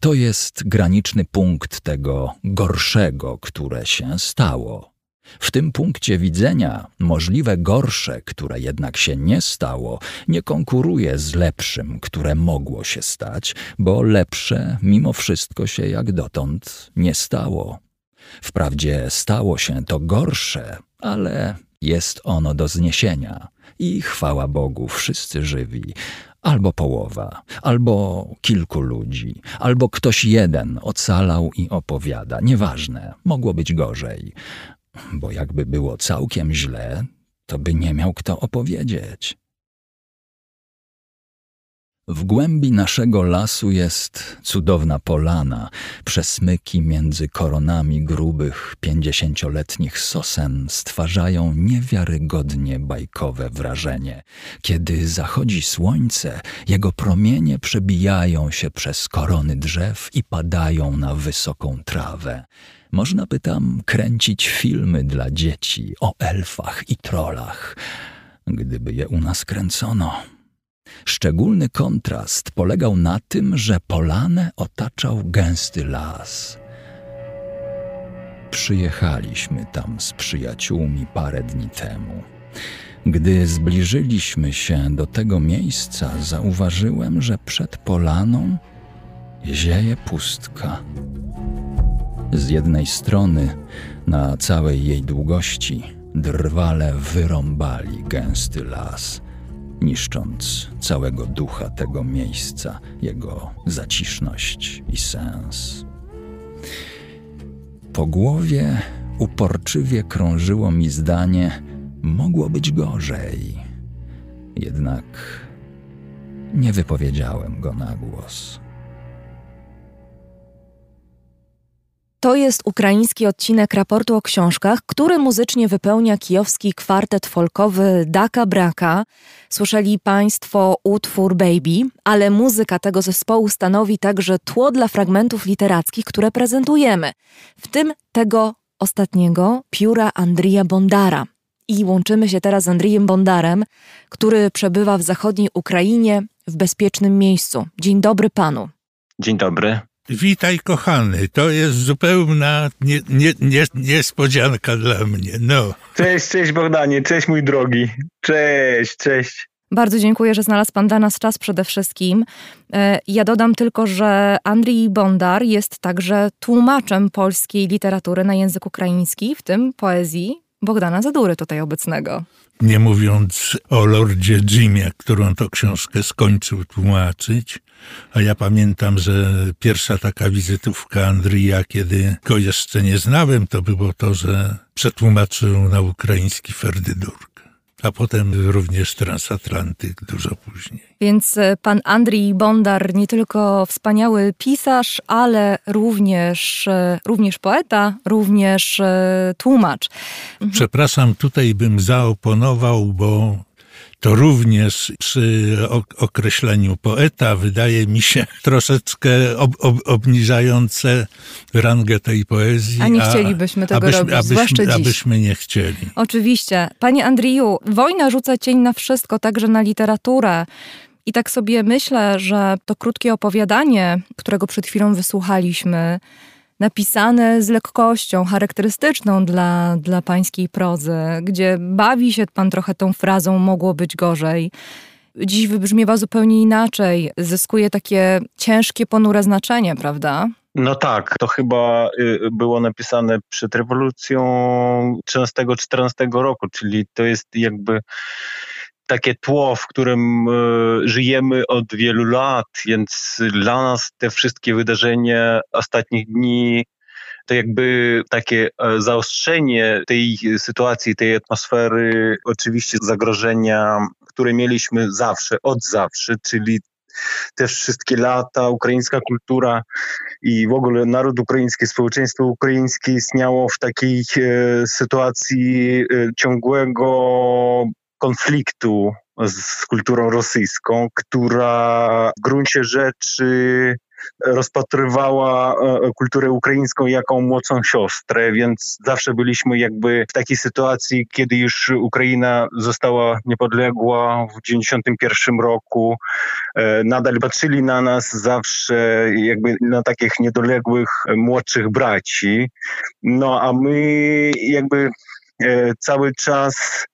To jest graniczny punkt tego gorszego, które się stało. W tym punkcie widzenia możliwe gorsze, które jednak się nie stało, nie konkuruje z lepszym, które mogło się stać, bo lepsze mimo wszystko się jak dotąd nie stało. Wprawdzie stało się to gorsze, ale jest ono do zniesienia i chwała Bogu wszyscy żywi, albo połowa, albo kilku ludzi, albo ktoś jeden ocalał i opowiada. Nieważne, mogło być gorzej bo jakby było całkiem źle, to by nie miał kto opowiedzieć. W głębi naszego lasu jest cudowna polana, przesmyki między koronami grubych, pięćdziesięcioletnich sosen stwarzają niewiarygodnie bajkowe wrażenie. Kiedy zachodzi słońce, jego promienie przebijają się przez korony drzew i padają na wysoką trawę. Można by tam kręcić filmy dla dzieci o elfach i trolach, gdyby je u nas kręcono. Szczególny kontrast polegał na tym, że polanę otaczał gęsty las. Przyjechaliśmy tam z przyjaciółmi parę dni temu. Gdy zbliżyliśmy się do tego miejsca, zauważyłem, że przed polaną zieje pustka. Z jednej strony, na całej jej długości, drwale wyrąbali gęsty las, niszcząc całego ducha tego miejsca, jego zaciszność i sens. Po głowie uporczywie krążyło mi zdanie, mogło być gorzej. Jednak nie wypowiedziałem go na głos. To jest ukraiński odcinek raportu o książkach, który muzycznie wypełnia kijowski kwartet folkowy Daka Braka. Słyszeli Państwo utwór Baby, ale muzyka tego zespołu stanowi także tło dla fragmentów literackich, które prezentujemy, w tym tego ostatniego pióra Andrija Bondara. I łączymy się teraz z Andrijem Bondarem, który przebywa w zachodniej Ukrainie w bezpiecznym miejscu. Dzień dobry panu. Dzień dobry. Witaj, kochany. To jest zupełna nie, nie, nie, niespodzianka dla mnie. No. Cześć, cześć Bogdanie, cześć mój drogi. Cześć, cześć. Bardzo dziękuję, że znalazł Pan dla nas czas przede wszystkim. E, ja dodam tylko, że Andrii Bondar jest także tłumaczem polskiej literatury na język ukraiński, w tym poezji Bogdana Zadury tutaj obecnego. Nie mówiąc o Lordzie Jimie, którą to książkę skończył tłumaczyć, a ja pamiętam, że pierwsza taka wizytówka Andrija, kiedy go jeszcze nie znałem, to było to, że przetłumaczył na ukraiński Ferdydurk. a potem również transatlantyk dużo później. Więc e, pan Andrii Bondar nie tylko wspaniały pisarz, ale również, e, również poeta, również e, tłumacz. Mhm. Przepraszam, tutaj bym zaoponował, bo to również przy określeniu poeta wydaje mi się troszeczkę ob, ob, obniżające rangę tej poezji. A nie chcielibyśmy tego abyśmy, robić, abyśmy, zwłaszcza dziś. Abyśmy nie chcieli. Oczywiście. Panie Andriju, wojna rzuca cień na wszystko, także na literaturę. I tak sobie myślę, że to krótkie opowiadanie, którego przed chwilą wysłuchaliśmy, napisane z lekkością charakterystyczną dla, dla pańskiej prozy, gdzie bawi się pan trochę tą frazą mogło być gorzej. Dziś wybrzmiewa zupełnie inaczej, zyskuje takie ciężkie, ponure znaczenie, prawda? No tak, to chyba y, było napisane przed rewolucją 13-14 roku, czyli to jest jakby takie tło, w którym e, żyjemy od wielu lat, więc dla nas te wszystkie wydarzenia ostatnich dni to jakby takie e, zaostrzenie tej sytuacji, tej atmosfery, oczywiście zagrożenia, które mieliśmy zawsze, od zawsze, czyli te wszystkie lata, ukraińska kultura i w ogóle naród ukraiński, społeczeństwo ukraińskie istniało w takiej e, sytuacji e, ciągłego konfliktu z kulturą rosyjską, która w gruncie rzeczy rozpatrywała e, kulturę ukraińską jako młodszą siostrę, więc zawsze byliśmy jakby w takiej sytuacji, kiedy już Ukraina została niepodległa w 1991 roku. E, nadal patrzyli na nas zawsze jakby na takich niedoległych młodszych braci. No a my jakby e, cały czas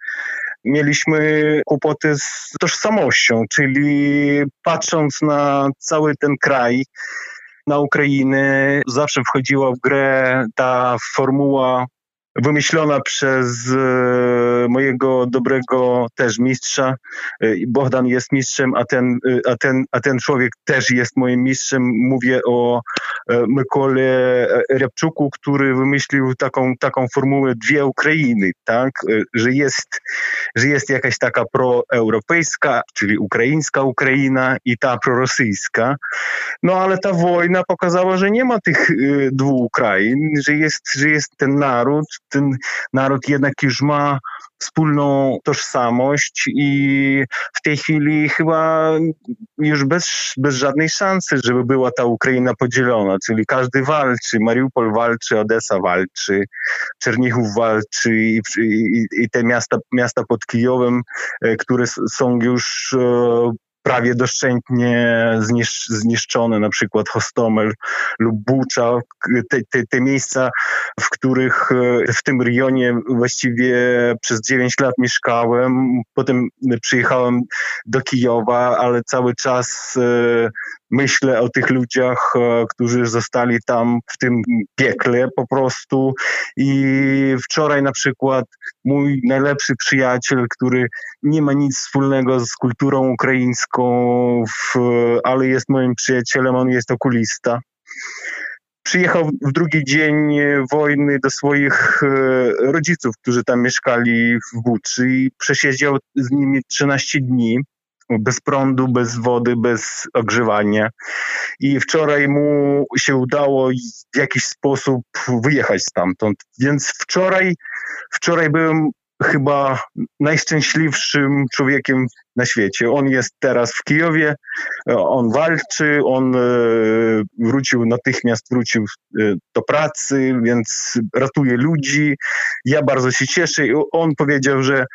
mieliśmy kłopoty z tożsamością, czyli patrząc na cały ten kraj, na Ukrainę, zawsze wchodziła w grę ta formuła wymyślona przez e, mojego dobrego też mistrza. E, Bohdan jest mistrzem, a ten, e, a, ten, a ten człowiek też jest moim mistrzem. Mówię o Mykole Repczuku, który wymyślił taką, taką formułę dwie Ukrainy, tak? że, jest, że jest jakaś taka proeuropejska, czyli ukraińska Ukraina i ta prorosyjska. No ale ta wojna pokazała, że nie ma tych dwóch Ukrain, że jest, że jest ten naród, ten naród jednak już ma wspólną tożsamość i w tej chwili chyba już bez, bez żadnej szansy, żeby była ta Ukraina podzielona, czyli każdy walczy, Mariupol walczy, Odessa walczy, Czernichów walczy i, i, i te miasta, miasta pod Kijowem, e, które są już e, prawie doszczętnie znisz, zniszczone, na przykład Hostomel lub Bucza, te, te, te, miejsca, w których w tym rejonie właściwie przez 9 lat mieszkałem. Potem przyjechałem do Kijowa, ale cały czas e, myślę o tych ludziach, e, którzy zostali tam w tym piekle po prostu. I wczoraj na przykład mój najlepszy przyjaciel, który nie ma nic wspólnego z kulturą ukraińską, ale jest moim przyjacielem, on jest okulista przyjechał w drugi dzień wojny do swoich e, rodziców, którzy tam mieszkali w Buczy i przesiedział z nimi 13 dni bez prądu, bez wody, bez ogrzewania. I wczoraj mu się udało w jakiś sposób wyjechać stamtąd. Więc wczoraj, wczoraj byłem chyba najszczęśliwszym człowiekiem na świecie. On jest teraz w Kijowie, on walczy, on e, wrócił natychmiast, wrócił e, do pracy, więc ratuje ludzi. Ja bardzo się cieszę. On powiedział, że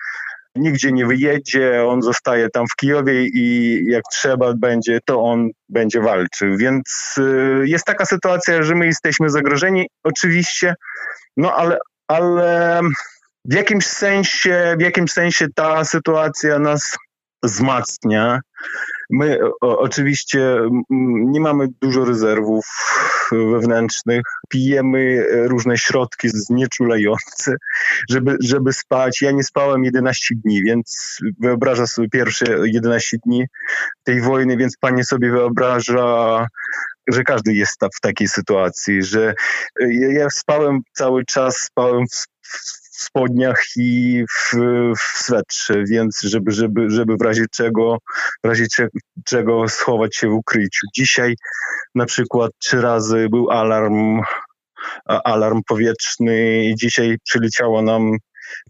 nigdzie nie wyjedzie, on zostaje tam w Kijowie i jak trzeba będzie, to on będzie walczył. Więc y, jest taka sytuacja, że my jesteśmy zagrożeni, oczywiście, no ale, ale w jakimś sensie, w jakimś sensie ta sytuacja nas wzmacnia. My o, oczywiście nie mamy dużo rezerwów wewnętrznych, pijemy różne środki znieczulające, żeby, żeby spać. Ja nie spałem 11 dni, więc wyobraża sobie pierwsze 11 dni tej wojny, więc pani sobie wyobraża że każdy jest w takiej sytuacji, że ja spałem cały czas, spałem w spodniach i w, w swetrze, więc żeby, żeby, żeby w razie czego, w razie czego schować się w ukryciu. Dzisiaj na przykład trzy razy był alarm, alarm powietrzny i dzisiaj przyleciało nam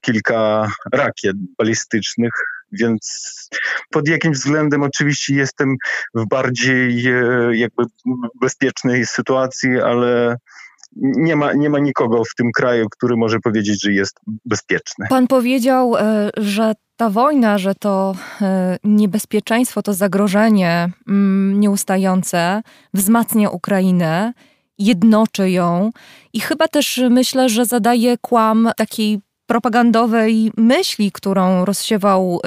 kilka rakiet balistycznych, więc pod jakimś względem oczywiście jestem w bardziej e, jakby bezpiecznej sytuacji, ale nie ma, nie ma nikogo w tym kraju, który może powiedzieć, że jest bezpieczny. Pan powiedział, e, że ta wojna, że to e, niebezpieczeństwo, to zagrożenie mm, nieustające wzmacnia Ukrainę, jednoczy ją i chyba też myślę, że zadaje kłam takiej propagandowej myśli, którą rozsiewał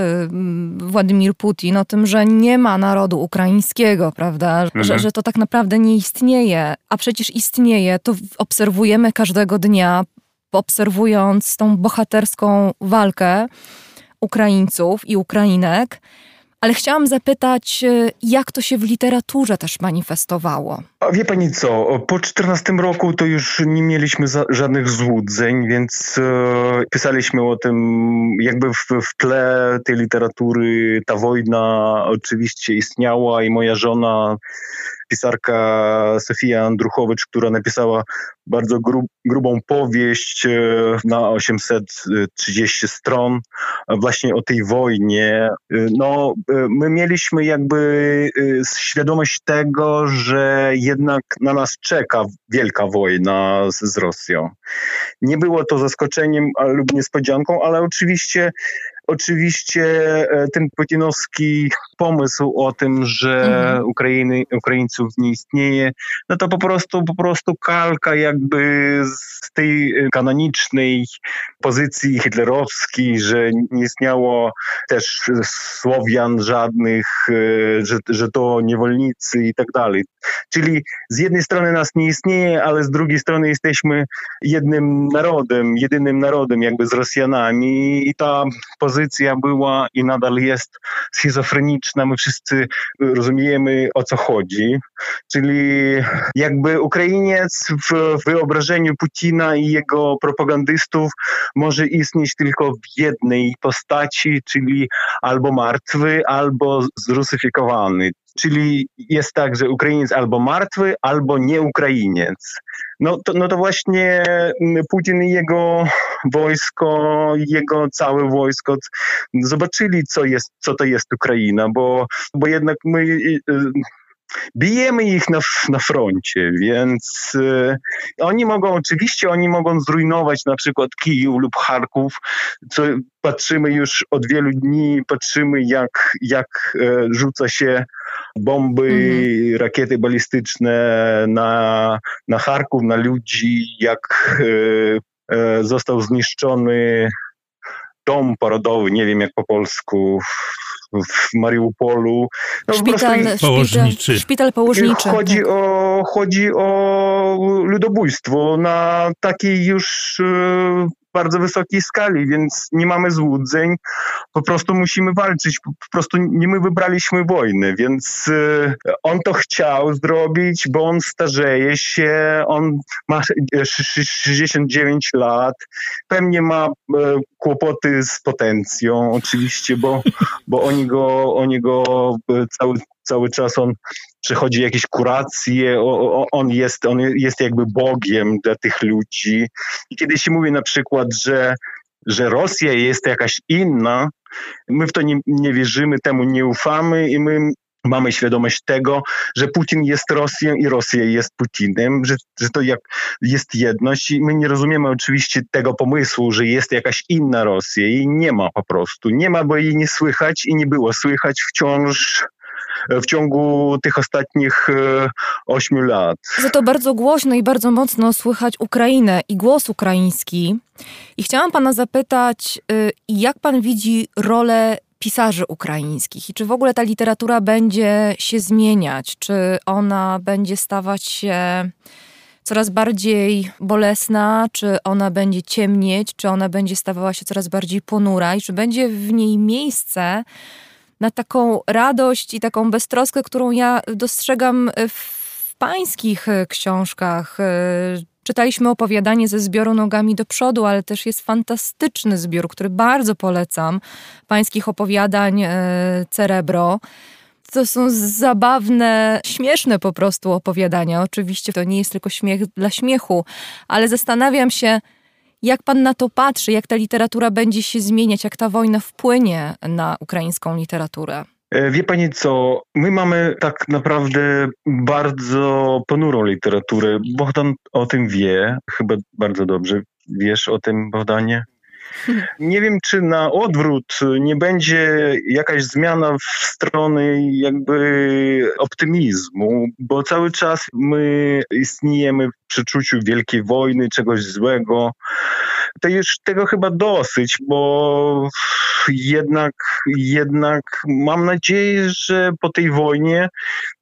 y, Władimir Putin o tym, że nie ma narodu ukraińskiego, prawda? Mhm. Że, że to tak naprawdę nie istnieje, a przecież istnieje. To obserwujemy każdego dnia, obserwując tą bohaterską walkę Ukraińców i Ukrainek. Ale chciałam zapytać, e, jak to się w literaturze też manifestowało? A wie pani co, po 14 roku to już nie mieliśmy za, żadnych złudzeń, więc e, pisaliśmy o tym jakby w, w tle tej literatury ta wojna oczywiście istniała i moja żona pisarka Sofia Andruchowicz, która napisała bardzo grub, grubą powieść e, na 830 stron właśnie o tej wojnie. E, no, e, my mieliśmy jakby świadomość tego, że jednak na nas czeka wielka wojna z, z Rosją. Nie było to zaskoczeniem lub niespodzianką, ale oczywiście Oczywiście e, ten putinowski pomysł o tym, że mhm. Ukrainy, Ukraińców nie istnieje, no to po prostu, po prostu kalka jakby z tej kanonicznej pozycji hitlerowskiej, że nie istniało też Słowian żadnych, e, że, że to niewolnicy i tak dalej. Czyli z jednej strony nas nie istnieje, ale z drugiej strony jesteśmy jednym narodem, jedynym narodem jakby z Rosjanami i ta pozycja była i nadal jest schizofreniczna. My wszyscy rozumiemy o co chodzi. Czyli jakby Ukrainiec w wyobrażeniu Putina i jego propagandystów może istnieć tylko w jednej postaci, czyli albo martwy, albo zrusyfikowany. Czyli jest tak, że Ukrainiec albo martwy, albo nie Ukrainiec. No to, no to właśnie Putin i jego wojsko, jego całe wojsko zobaczyli, co, jest, co to jest Ukraina, bo, bo jednak my y, bijemy ich na, na froncie, więc y, oni mogą, oczywiście oni mogą zrujnować na przykład Kijów lub Charków, co patrzymy już od wielu dni, patrzymy jak, jak e, rzuca się bomby, mhm. rakiety balistyczne na, na Charków, na ludzi, jak e, e, został zniszczony dom porodowy, nie wiem jak po polsku, w Mariupolu. No, szpital, położniczy. szpital położniczy. Chodzi, tak. o, chodzi o ludobójstwo na takiej już e, bardzo wysokiej skali, więc nie mamy złudzeń, po prostu musimy walczyć, po prostu nie my wybraliśmy wojnę, więc e, on to chciał zrobić, bo on starzeje się, on ma 69 lat, pewnie ma e, kłopoty z potencją oczywiście, bo, bo oni go, oni go cały, cały czas on przechodzi jakieś kuracje, on jest, on jest jakby Bogiem dla tych ludzi. I kiedy się mówi na przykład, że, że Rosja jest jakaś inna, my w to nie, nie wierzymy, temu nie ufamy i my mamy świadomość tego, że Putin jest Rosją i Rosja jest Putinem, że, że to jak jest jedność i my nie rozumiemy oczywiście tego pomysłu, że jest jakaś inna Rosja i nie ma po prostu. Nie ma, bo jej nie słychać i nie było słychać wciąż w ciągu tych ostatnich e, ośmiu lat. Za to bardzo głośno i bardzo mocno słychać Ukrainę i głos ukraiński. I chciałam pana zapytać, y, jak pan widzi rolę pisarzy ukraińskich? I czy w ogóle ta literatura będzie się zmieniać, czy ona będzie stawać się coraz bardziej bolesna, czy ona będzie ciemnieć, czy ona będzie stawała się coraz bardziej ponura? I czy będzie w niej miejsce na taką radość i taką beztroskę, którą ja dostrzegam w pańskich e, książkach. E, czytaliśmy opowiadanie ze zbioru Nogami do przodu, ale też jest fantastyczny zbiór, który bardzo polecam. Pańskich opowiadań Cerebro. To są zabawne, śmieszne po prostu opowiadania. Oczywiście to nie jest tylko śmiech dla śmiechu, ale zastanawiam się, jak pan na to patrzy, jak ta literatura będzie się zmieniać, jak ta wojna wpłynie na ukraińską literaturę? E, wie pani co, my mamy tak naprawdę bardzo ponurą literaturę. Bohdan o tym wie, chyba bardzo dobrze. Wiesz o tym, Bohdanie? Nie wiem, czy na odwrót nie będzie jakaś zmiana w stronę jakby optymizmu, bo cały czas my istniejemy w przeczuciu wielkiej wojny, czegoś złego. To już tego chyba dosyć, bo jednak, jednak mam nadzieję, że po tej wojnie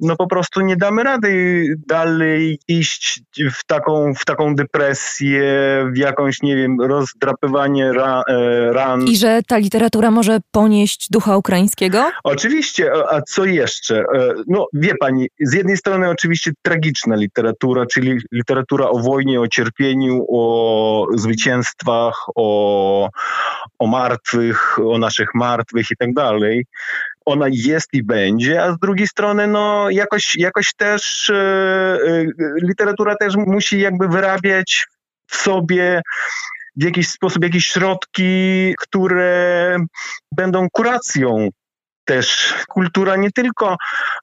no po prostu nie damy rady dalej iść w taką, w taką depresję, w jakąś, nie wiem, rozdrapywanie ra, e, ran. I że ta literatura może ponieść ducha ukraińskiego? Oczywiście, a co jeszcze? E, no wie pani, z jednej strony oczywiście tragiczna literatura, czyli literatura o wojnie, o cierpieniu, o o, o martwych, o naszych martwych i tak dalej. Ona jest i będzie, a z drugiej strony no jakoś, jakoś też e, literatura też musi jakby wyrabiać w sobie w jakiś sposób jakieś środki, które będą kuracją też kultura nie tylko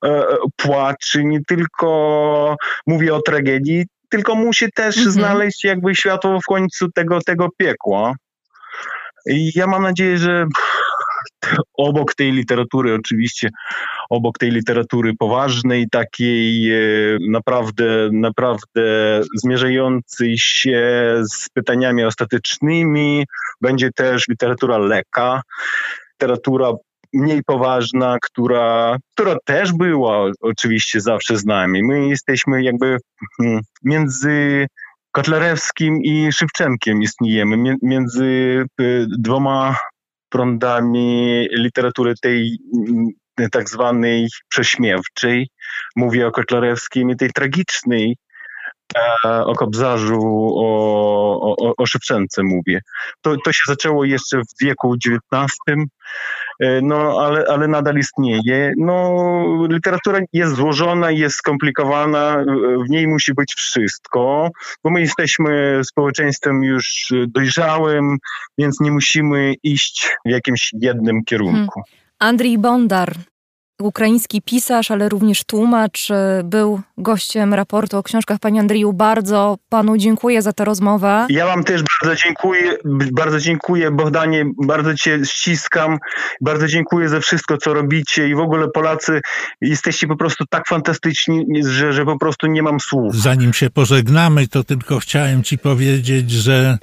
e, płaczy, nie tylko mówi o tragedii, tylko musi też mhm. znaleźć jakby światło w końcu tego, tego piekła. I ja mam nadzieję, że obok tej literatury, oczywiście, obok tej literatury poważnej, takiej e, naprawdę, naprawdę zmierzającej się z pytaniami ostatecznymi, będzie też literatura leka, literatura mniej poważna, która, która też była oczywiście zawsze z nami. My jesteśmy jakby hmm, między Kotlerewskim i Szywczenkiem istniejemy, między y, dwoma prądami literatury tej mm, tak zwanej prześmiewczej. Mówię o Kotlarewskim i tej tragicznej, o Kobzarzu, o, o, o Szybczence mówię. To, to się zaczęło jeszcze w wieku XIX, no ale, ale nadal istnieje. No, literatura jest złożona, jest skomplikowana, w niej musi być wszystko, bo my jesteśmy społeczeństwem już dojrzałym, więc nie musimy iść w jakimś jednym kierunku. Hmm. Andrzej Bondar, ukraiński pisarz, ale również tłumacz, e, był gościem raportu o książkach. Panie Andriju, bardzo panu dziękuję za tę rozmowę. Ja wam też bardzo dziękuję, bardzo dziękuję Bohdanie, bardzo cię ściskam, bardzo dziękuję za wszystko, co robicie i w ogóle Polacy jesteście po prostu tak fantastyczni, że, że po prostu nie mam słów. Zanim się pożegnamy, to tylko chciałem ci powiedzieć, że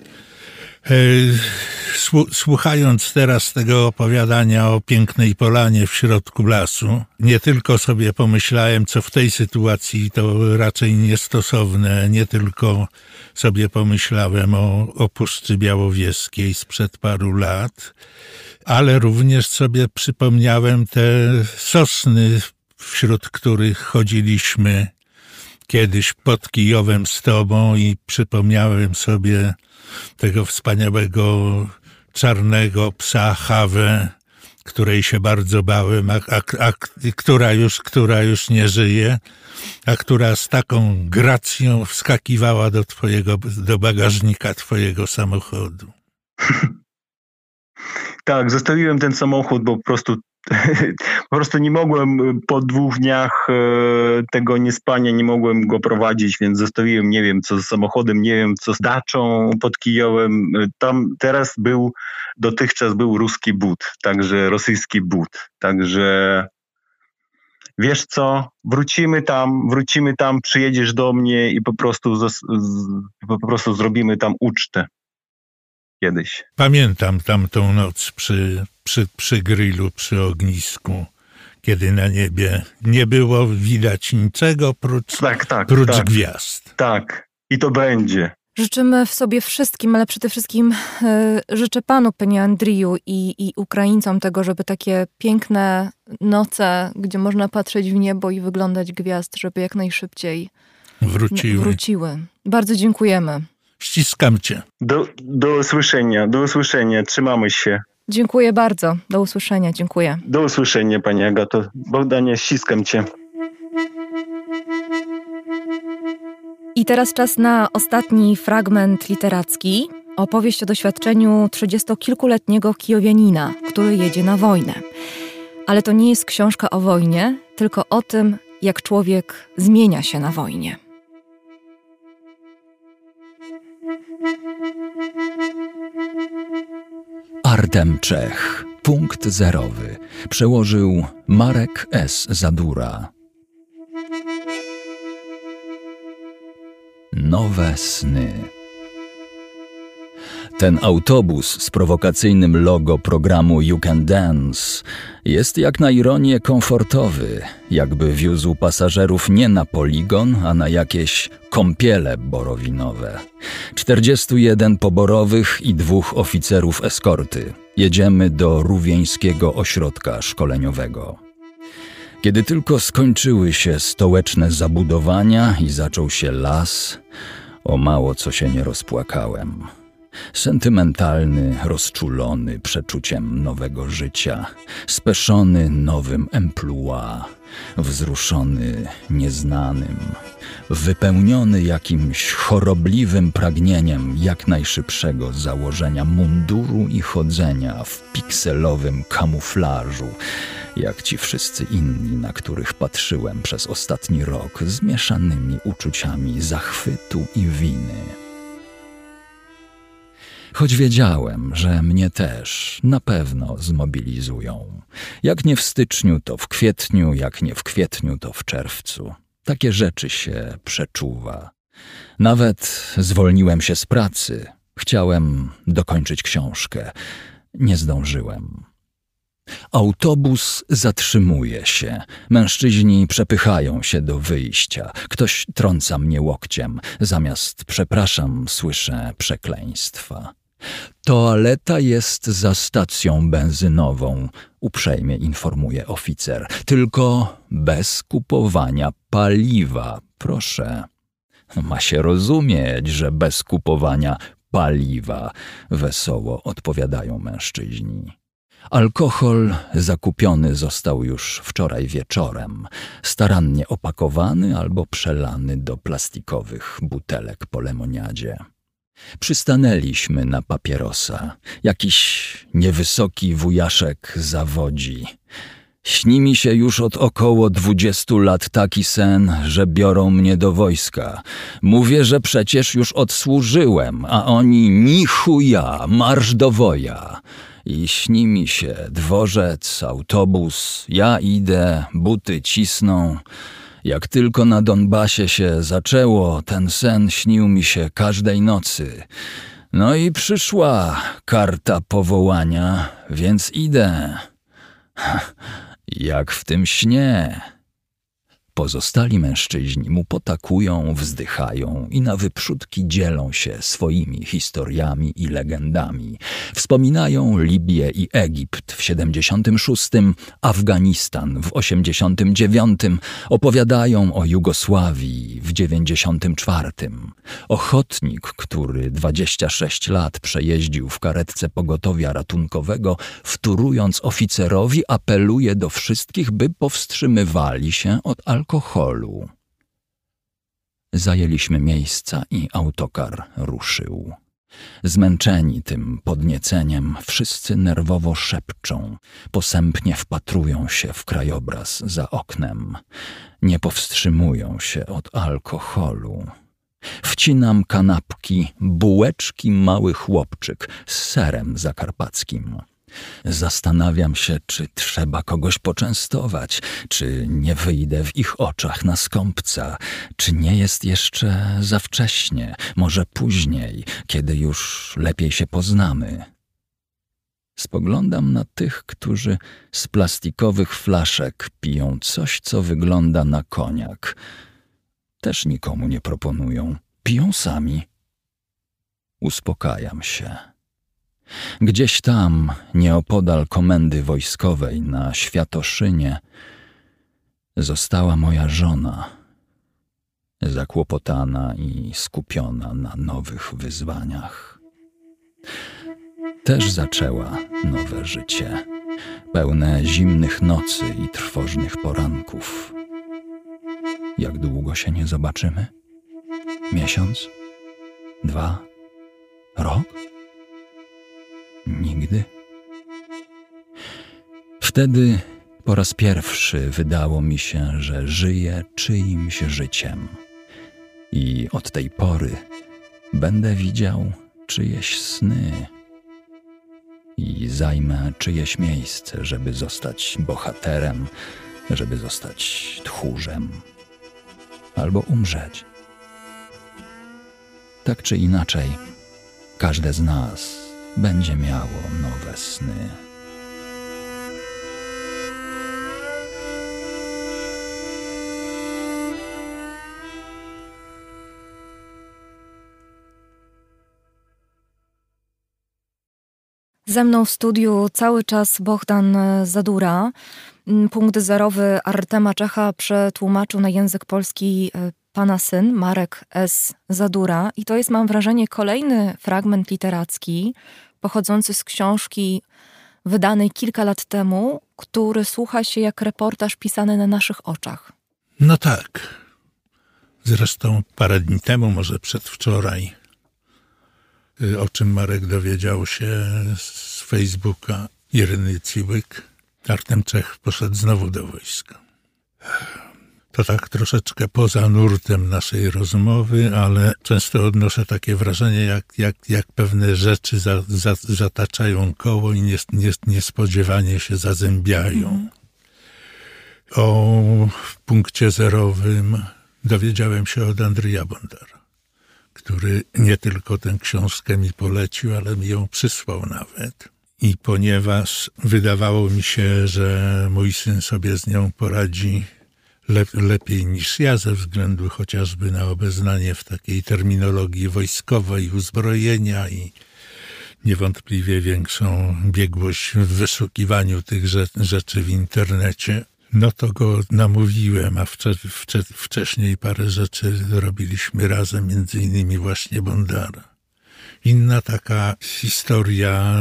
słuchając teraz tego opowiadania o pięknej polanie w środku lasu, nie tylko sobie pomyślałem, co w tej sytuacji to raczej niestosowne, nie tylko sobie pomyślałem o, o Puszczy Białowieskiej sprzed paru lat, ale również sobie przypomniałem te sosny, wśród których chodziliśmy kiedyś pod Kijowem z tobą i przypomniałem sobie tego wspaniałego czarnego psa Hawę, której się bardzo bałem, a, a, a, która, już, która już nie żyje, a która z taką gracją wskakiwała do twojego, do bagażnika twojego samochodu. Tak, zostawiłem ten samochód, bo po prostu po prostu nie mogłem y, po dwóch dniach y, tego niespania, nie mogłem go prowadzić, więc zostawiłem, nie wiem co z samochodem, nie wiem co z daczą pod Kijowem. Y, tam teraz był, dotychczas był ruski but, także rosyjski but, także wiesz co, wrócimy tam, wrócimy tam, przyjedziesz do mnie i po prostu, po prostu zrobimy tam ucztę kiedyś. Pamiętam tamtą noc przy, przy, przy grillu, przy ognisku, kiedy na niebie nie było widać niczego prócz, tak, tak, prócz tak. gwiazd. Tak, i to będzie. Życzymy w sobie wszystkim, ale przede wszystkim y, życzę panu, panie Andriju i, i Ukraińcom tego, żeby takie piękne noce, gdzie można patrzeć w niebo i wyglądać gwiazd, żeby jak najszybciej Wróciły. wróciły. Bardzo dziękujemy. Ściskam cię. Do, do usłyszenia, do usłyszenia. Trzymamy się. Dziękuję bardzo. Do usłyszenia. Dziękuję. Do usłyszenia, Pani Agato. Bogdanie, ściskam Cię. I teraz czas na ostatni fragment literacki. Opowieść o doświadczeniu trzydziestokilkuletniego kijowianina, który jedzie na wojnę. Ale to nie jest książka o wojnie, tylko o tym, jak człowiek zmienia się na wojnie. Artem Czech. Punkt zerowy. Przełożył Marek S. Zadura. Nowe sny. Ten autobus z prowokacyjnym logo programu You Can Dance jest jak na ironię komfortowy, jakby wiózł pasażerów nie na poligon, a na jakieś kąpiele borowinowe. 41 poborowych i dwóch oficerów eskorty. Jedziemy do Rówieńskiego Ośrodka Szkoleniowego. Kiedy tylko skończyły się stołeczne zabudowania i zaczął się las, o mało co się nie rozpłakałem. Sentymentalny, rozczulony przeczuciem nowego życia, speszony nowym emploi, wzruszony nieznanym, wypełniony jakimś chorobliwym pragnieniem jak najszybszego założenia munduru i chodzenia w pikselowym kamuflażu, jak ci wszyscy inni, na których patrzyłem przez ostatni rok, zmieszanymi uczuciami zachwytu i winy. Choć wiedziałem, że mnie też na pewno zmobilizują. Jak nie w styczniu, to w kwietniu, jak nie w kwietniu, to w czerwcu. Takie rzeczy się przeczuwa. Nawet zwolniłem się z pracy. Chciałem dokończyć książkę. Nie zdążyłem. Autobus zatrzymuje się. Mężczyźni przepychają się do wyjścia. Ktoś trąca mnie łokciem. Zamiast przepraszam, słyszę przekleństwa. Toaleta jest za stacją benzynową, uprzejmie informuje oficer. Tylko bez kupowania paliwa, proszę. Ma się rozumieć, że bez kupowania paliwa, wesoło odpowiadają mężczyźni. Alkohol zakupiony został już wczoraj wieczorem, starannie opakowany albo przelany do plastikowych butelek po lemoniadzie. Przystanęliśmy na papierosa. Jakiś niewysoki wujaszek zawodzi. Śni mi się już od około dwudziestu lat taki sen, że biorą mnie do wojska. Mówię, że przecież już odsłużyłem, a oni ni chuja, marsz do woja. I śni mi się dworzec, autobus, ja idę, buty cisną. Jak tylko na Donbasie się zaczęło, ten sen śnił mi się każdej nocy. No i przyszła karta powołania, więc idę. Jak w tym śnie. Pozostali mężczyźni mu potakują, wzdychają i na wyprzódki dzielą się swoimi historiami i legendami. Wspominają Libię i Egipt w 76, Afganistan w 89, opowiadają o Jugosławii w 94. Ochotnik, który 26 lat przejeździł w karetce pogotowia ratunkowego, wturując oficerowi, apeluje do wszystkich, by powstrzymywali się od alkoholu. Zajęliśmy miejsca i autokar ruszył. Zmęczeni tym podnieceniem, wszyscy nerwowo szepczą, posępnie wpatrują się w krajobraz za oknem, nie powstrzymują się od alkoholu. Wcinam kanapki, bułeczki mały chłopczyk z serem zakarpackim. Zastanawiam się, czy trzeba kogoś poczęstować, czy nie wyjdę w ich oczach na skąpca, czy nie jest jeszcze za wcześnie, może później, kiedy już lepiej się poznamy. Spoglądam na tych, którzy z plastikowych flaszek piją coś, co wygląda na koniak. Też nikomu nie proponują, piją sami. uspokajam się. Gdzieś tam, nieopodal komendy wojskowej na Światoszynie, została moja żona, zakłopotana i skupiona na nowych wyzwaniach. Też zaczęła nowe życie, pełne zimnych nocy i trwożnych poranków. Jak długo się nie zobaczymy? Miesiąc? Dwa? Rok? Nigdy? Wtedy po raz pierwszy wydało mi się, że żyję czyimś życiem. I od tej pory będę widział czyjeś sny. I zajmę czyjeś miejsce, żeby zostać bohaterem, żeby zostać tchórzem albo umrzeć. Tak czy inaczej, każde z nas będzie miało nowe sny. Ze mną w studiu cały czas Bohdan Zadura. Punkt zerowy Artema Czecha przetłumaczył na język polski e, pana syn, Marek S. Zadura. I to jest, mam wrażenie, kolejny fragment literacki pochodzący z książki wydanej kilka lat temu, który słucha się jak reportaż pisany na naszych oczach. No tak. Zresztą parę dni temu, może przedwczoraj, y, o czym Marek dowiedział się z Facebooka Iryny Ciłyk, Artem Czech poszedł znowu do wojska. To tak troszeczkę poza nurtem naszej rozmowy, ale często odnoszę takie wrażenie, jak, jak, jak pewne rzeczy za, za, zataczają koło i nie, nie, niespodziewanie się zazębiają. Mhm. O punkcie zerowym dowiedziałem się od Andrija Bondara, który nie tylko tę książkę mi polecił, ale mi ją przysłał nawet. I ponieważ wydawało mi się, że mój syn sobie z nią poradzi le, lepiej niż ja, ze względu chociażby na obeznanie w takiej terminologii wojskowej, uzbrojenia i niewątpliwie większą biegłość w wyszukiwaniu tych rzeczy w internecie, no to go namówiłem, a wcze, wcze, wcześniej parę rzeczy robiliśmy razem, między innymi właśnie Bondara. Inna taka historia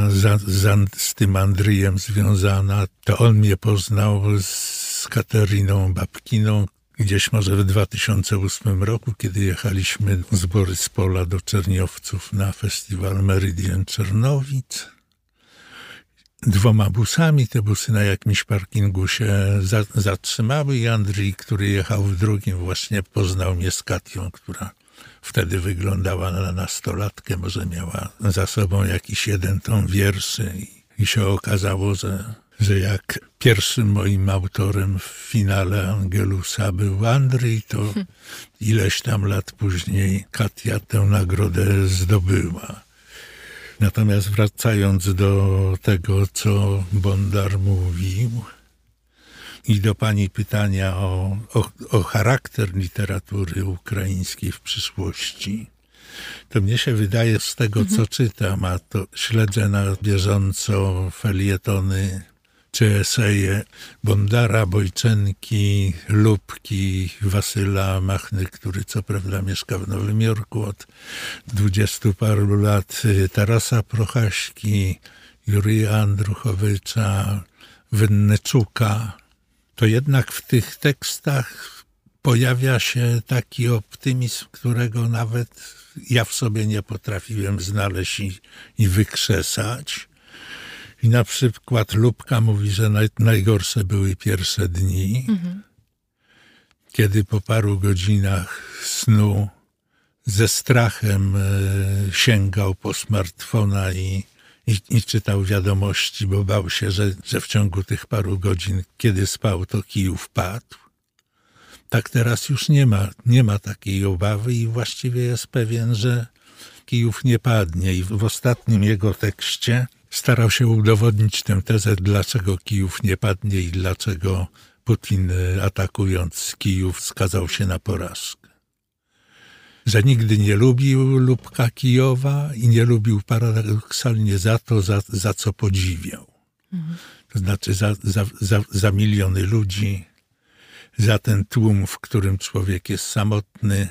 z tym Andryjem związana, to on mnie poznał z Kateriną Babkiną, gdzieś może w 2008 roku, kiedy jechaliśmy z Boryspola do Czerniowców na festiwal Meridian Czernowic. Dwoma busami, te busy na jakimś parkingu się za, zatrzymały i Andrzej, który jechał w drugim, właśnie poznał mnie z Katią, która wtedy wyglądała na nastolatkę, może miała za sobą jakiś jeden tom wierszy i, i się okazało, że, że jak pierwszym moim autorem w finale Angelusa był Andrzej, to ileś tam lat później Katia tę nagrodę zdobyła. Natomiast wracając do tego, co Bondar mówił, i do Pani pytania o, o, o charakter literatury ukraińskiej w przyszłości, to mnie się wydaje z tego, mhm. co czytam, a to śledzę na bieżąco felietony czy eseje Bondara, Bojczenki, Lubki, Wasyla Machny, który co prawda mieszka w Nowym Jorku od dwudziestu paru lat, Tarasa Prochaśki, Jurija Andruchowicza, Wynneczuka, to jednak w tych tekstach pojawia się taki optymizm, którego nawet ja w sobie nie potrafiłem znaleźć i, i wykrzesać. I na przykład Lubka mówi, że naj, najgorsze były pierwsze dni, mhm. kiedy po paru godzinach snu ze strachem e, sięgał po smartfona i i, czytał wiadomości, bo bał się, że, że w ciągu tych paru godzin, kiedy spał, to Kijów padł. Tak teraz już nie ma, nie ma takiej obawy i właściwie jest pewien, że Kijów nie padnie. I w ostatnim jego tekście starał się udowodnić tę tezę, dlaczego Kijów nie padnie i dlaczego Putin atakując Kijów skazał się na porażkę. Że nigdy nie lubił Lubka Kijowa i nie lubił paradoksalnie za to, za, za co podziwiał. To znaczy za, za, za, za miliony ludzi, za ten tłum, w którym człowiek jest samotny,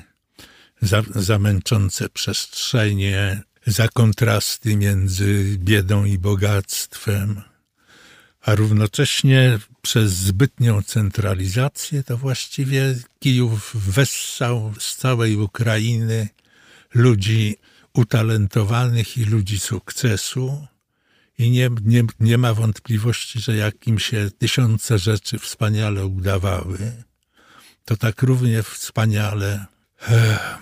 za, za męczące przestrzenie, za kontrasty między biedą i bogactwem, a równocześnie przez zbytnią centralizację to właściwie Kijów wessał z całej Ukrainy ludzi utalentowanych i ludzi sukcesu. I nie, nie, nie ma wątpliwości, że jak im się tysiące rzeczy wspaniale udawały, to tak równie wspaniale eh,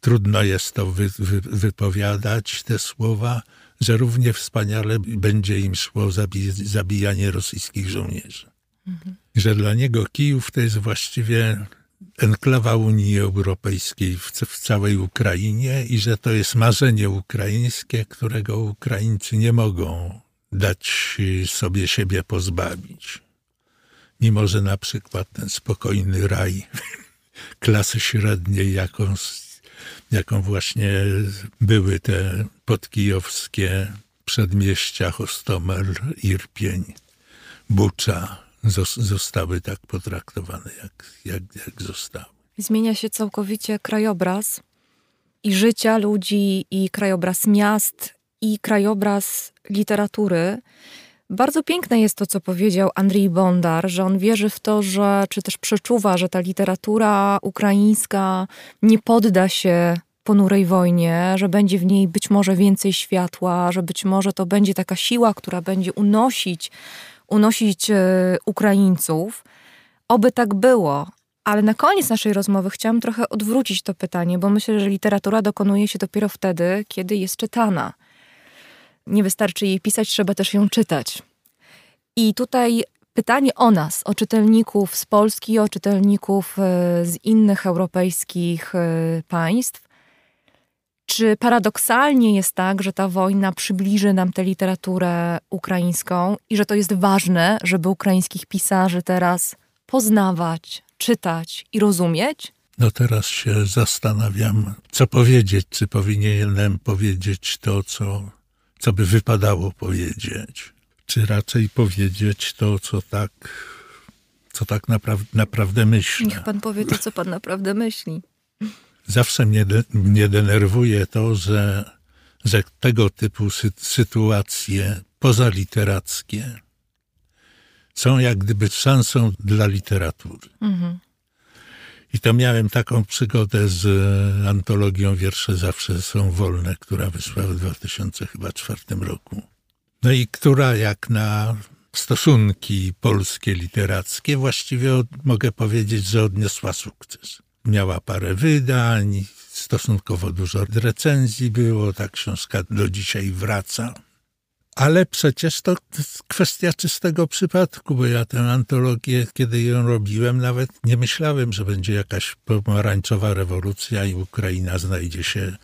trudno jest to wy, wy, wypowiadać, te słowa, że równie wspaniale będzie im szło zabijanie rosyjskich żołnierzy. Mhm. Że dla niego Kijów to jest właściwie enklawa Unii Europejskiej w, w, całej Ukrainie i że to jest marzenie ukraińskie, którego Ukraińcy nie mogą dać sobie siebie pozbawić. Mimo, że na przykład ten spokojny raj klasy średniej, jaką jaką właśnie były te podkijowskie przedmieścia Hostomel, Irpień, Bucza, zostały tak potraktowane, jak, jak, jak zostały. Zmienia się całkowicie krajobraz i życia ludzi, i krajobraz miast, i krajobraz literatury. Bardzo piękne jest to, co powiedział Andrzej Bondar, że on wierzy w to, że, czy też przeczuwa, że ta literatura ukraińska nie podda się ponurej wojnie, że będzie w niej być może więcej światła, że być może to będzie taka siła, która będzie unosić, unosić e, Ukraińców. Oby tak było. Ale na koniec naszej rozmowy chciałam trochę odwrócić to pytanie, bo myślę, że literatura dokonuje się dopiero wtedy, kiedy jest czytana. Nie wystarczy jej pisać, trzeba też ją czytać. I tutaj pytanie o nas, o czytelników z Polski, o czytelników e, z innych europejskich e, państw. Czy paradoksalnie jest tak, że ta wojna przybliży nam tę literaturę ukraińską i że to jest ważne, żeby ukraińskich pisarzy teraz poznawać, czytać i rozumieć? No teraz się zastanawiam, co powiedzieć. Czy powinienem powiedzieć to, co co by wypadało powiedzieć, czy raczej powiedzieć to, co tak, co tak naprawdę, naprawdę myślę. Niech pan powie to, co pan naprawdę myśli. Zawsze mnie, de, mnie denerwuje to, że, że tego typu sy, sytuacje pozaliterackie są jak gdyby szansą dla literatury. Mhm. I to miałem taką przygodę z e, antologią Wiersze zawsze są wolne, która wyszła w 2004 roku. No i która jak na stosunki polskie literackie właściwie od, mogę powiedzieć, że odniosła sukces. Miała parę wydań, stosunkowo dużo recenzji było, ta książka do dzisiaj wraca. Ale przecież to kwestia czystego przypadku, bo ja tę antologię, kiedy ją robiłem, nawet nie myślałem, że będzie jakaś pomarańczowa rewolucja i Ukraina znajdzie się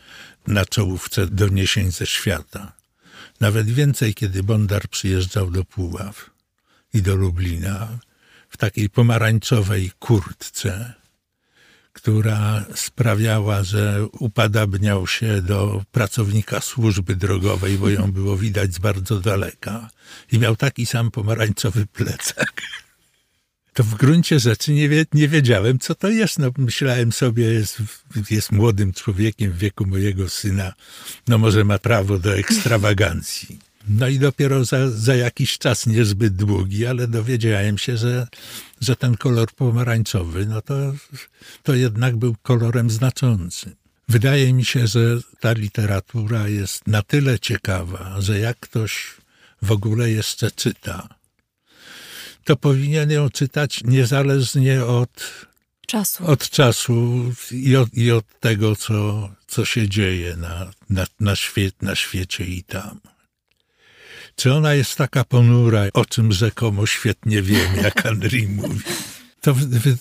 na czołówce doniesień ze świata. Nawet więcej, kiedy Bondar przyjeżdżał do Puław i do Lublina w takiej pomarańczowej kurtce, która sprawiała, że upadabniał się do pracownika służby drogowej, bo ją było widać z bardzo daleka. I miał taki sam pomarańczowy plecak. To w gruncie rzeczy nie, wie, nie wiedziałem, co to jest. No, myślałem sobie, jest, jest młodym człowiekiem w wieku mojego syna, no może ma prawo do ekstrawagancji. No i dopiero za, za jakiś czas niezbyt długi, ale dowiedziałem się, że, że ten kolor pomarańczowy, no to, to jednak był kolorem znaczącym. Wydaje mi się, że ta literatura jest na tyle ciekawa, że jak ktoś w ogóle jeszcze czyta, to powinien ją czytać niezależnie od czasu, od czasu i, od, i od tego, co, co się dzieje na, na, na, świe, na świecie i tam. Czy ona jest taka ponura, o czym rzekomo świetnie wiem, jak Andrzej mówi? To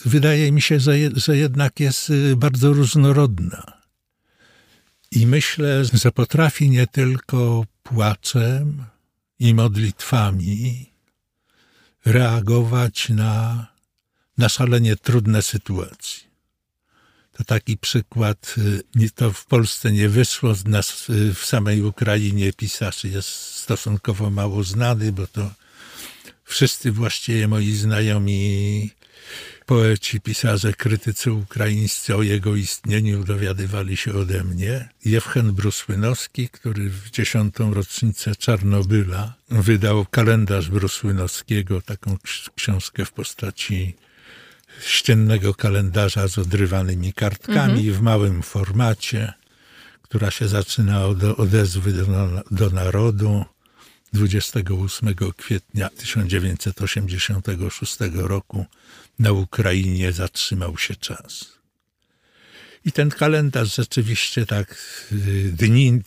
wydaje mi się, że, je, że jednak jest y, bardzo różnorodna. I myślę, że potrafi nie tylko płaczem i modlitwami reagować na, na szalenie trudne sytuacje. To taki przykład, y, to w Polsce nie wyszło, nas y, w samej Ukrainie pisarz jest stosunkowo mało znany, bo to wszyscy właściwie moi znajomi poeci, pisarze, krytycy ukraińscy o jego istnieniu dowiadywali się ode mnie. Jewchen Brusłynowski, który w dziesiątą rocznicę Czarnobyla wydał kalendarz Brusłynowskiego, taką książkę w postaci ściennego kalendarza z odrywanymi kartkami mhm. w małym formacie, która się zaczyna od odezwy do, do narodu. 28 kwietnia 1986 roku na Ukrainie zatrzymał się czas. I ten kalendarz rzeczywiście tak y, dni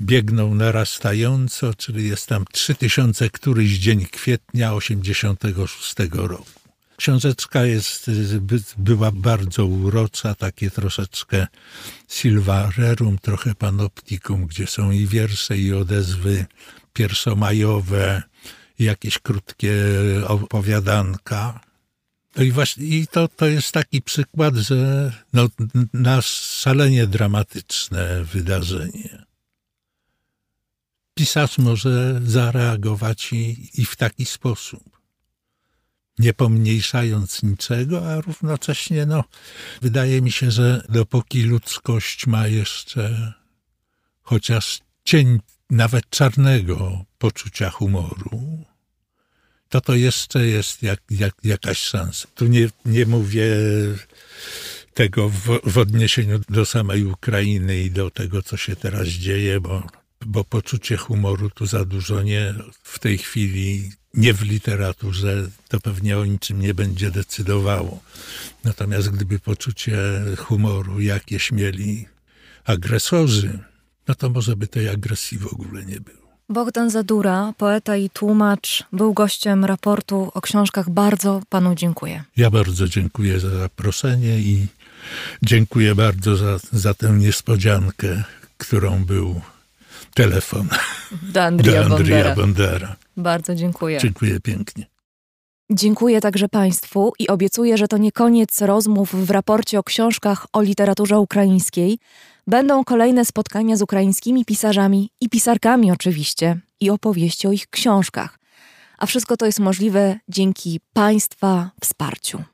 biegną narastająco, czyli jest tam 3000 któryś dzień kwietnia 86 roku. Książeczka jest, była bardzo urocza, takie troszeczkę silvarerum, trochę panoptikum, gdzie są i wiersze, i odezwy pierwszomajowe, jakieś krótkie opowiadanka. No i właśnie i to, to jest taki przykład, że no, na szalenie dramatyczne wydarzenie pisarz może zareagować i, i w taki sposób. Nie pomniejszając niczego, a równocześnie, no, wydaje mi się, że dopóki ludzkość ma jeszcze chociaż cień nawet czarnego poczucia humoru, to to jeszcze jest jak, jak, jakaś szansa. Tu nie, nie mówię tego w, w odniesieniu do samej Ukrainy i do tego, co się teraz dzieje, bo, bo poczucie humoru tu za dużo nie w tej chwili, nie w literaturze, to pewnie o niczym nie będzie decydowało. Natomiast gdyby poczucie humoru jakieś mieli agresorzy, no to może by tej agresji w ogóle nie było. Bogdan Zadura, poeta i tłumacz, był gościem raportu o książkach. Bardzo panu dziękuję. Ja bardzo dziękuję za zaproszenie i dziękuję bardzo za, za tę niespodziankę, którą był telefon do Andrija, do Andrija Bondera. Bondera. Bardzo dziękuję. Dziękuję pięknie. Dziękuję także Państwu i obiecuję, że to nie koniec rozmów w raporcie o książkach o literaturze ukraińskiej. Będą kolejne spotkania z ukraińskimi pisarzami i pisarkami oczywiście i opowieści o ich książkach. A wszystko to jest możliwe dzięki Państwa wsparciu.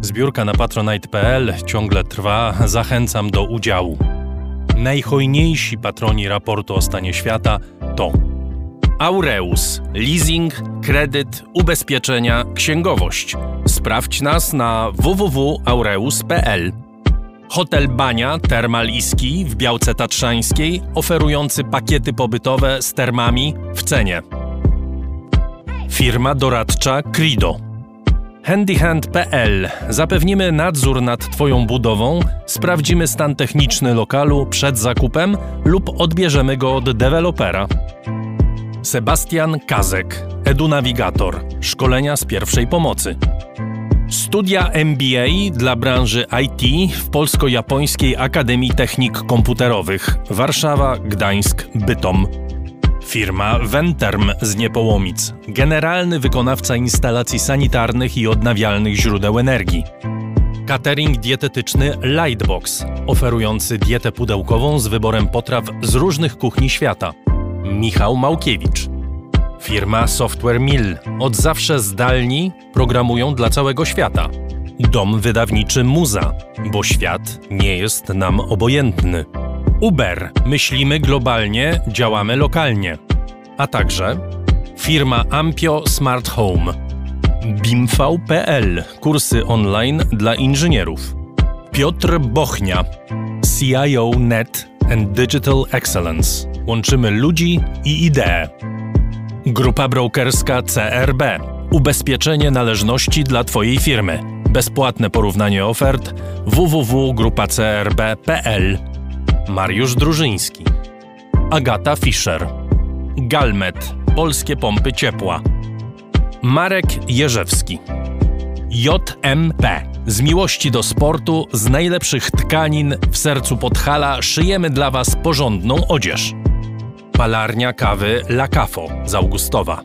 Zbiórka na patronite.pl ciągle trwa, zachęcam do udziału. Najhojniejsi patroni raportu o stanie świata to Aureus, leasing, kredyt, ubezpieczenia, księgowość. Sprawdź nas na www.aureus.pl. Hotel Bania Termal Iski w Białce Tatrzańskiej, oferujący pakiety pobytowe z termami w cenie. Firma doradcza Crido. Handyhand.pl Zapewnimy nadzór nad Twoją budową, sprawdzimy stan techniczny lokalu przed zakupem lub odbierzemy go od dewelopera. Sebastian Kazek, EduNavigator, szkolenia z pierwszej pomocy. Studia MBA dla branży IT w Polsko-Japońskiej Akademii Technik Komputerowych Warszawa, Gdańsk, Bytom. Firma Venterm z Niepołomic, generalny wykonawca instalacji sanitarnych i odnawialnych źródeł energii. Catering dietetyczny Lightbox, oferujący dietę pudełkową z wyborem potraw z różnych kuchni świata. Michał Małkiewicz. Firma Software Mill. Od zawsze zdalni programują dla całego świata. Dom wydawniczy Muza, bo świat nie jest nam obojętny. Uber. Myślimy globalnie, działamy lokalnie. A także firma Ampio Smart Home. BIMV.pl. Kursy online dla inżynierów. Piotr Bochnia. CIO Net and Digital Excellence Łączymy ludzi i idee. Grupa brokerska CRB. Ubezpieczenie należności dla Twojej firmy. Bezpłatne porównanie ofert www.grupacrb.pl. Mariusz Drużyński. Agata Fischer. Galmet. Polskie pompy ciepła. Marek Jerzewski. JMP. Z miłości do sportu, z najlepszych tkanin w sercu Podhala szyjemy dla Was porządną odzież. Palarnia kawy La Cafo z Augustowa.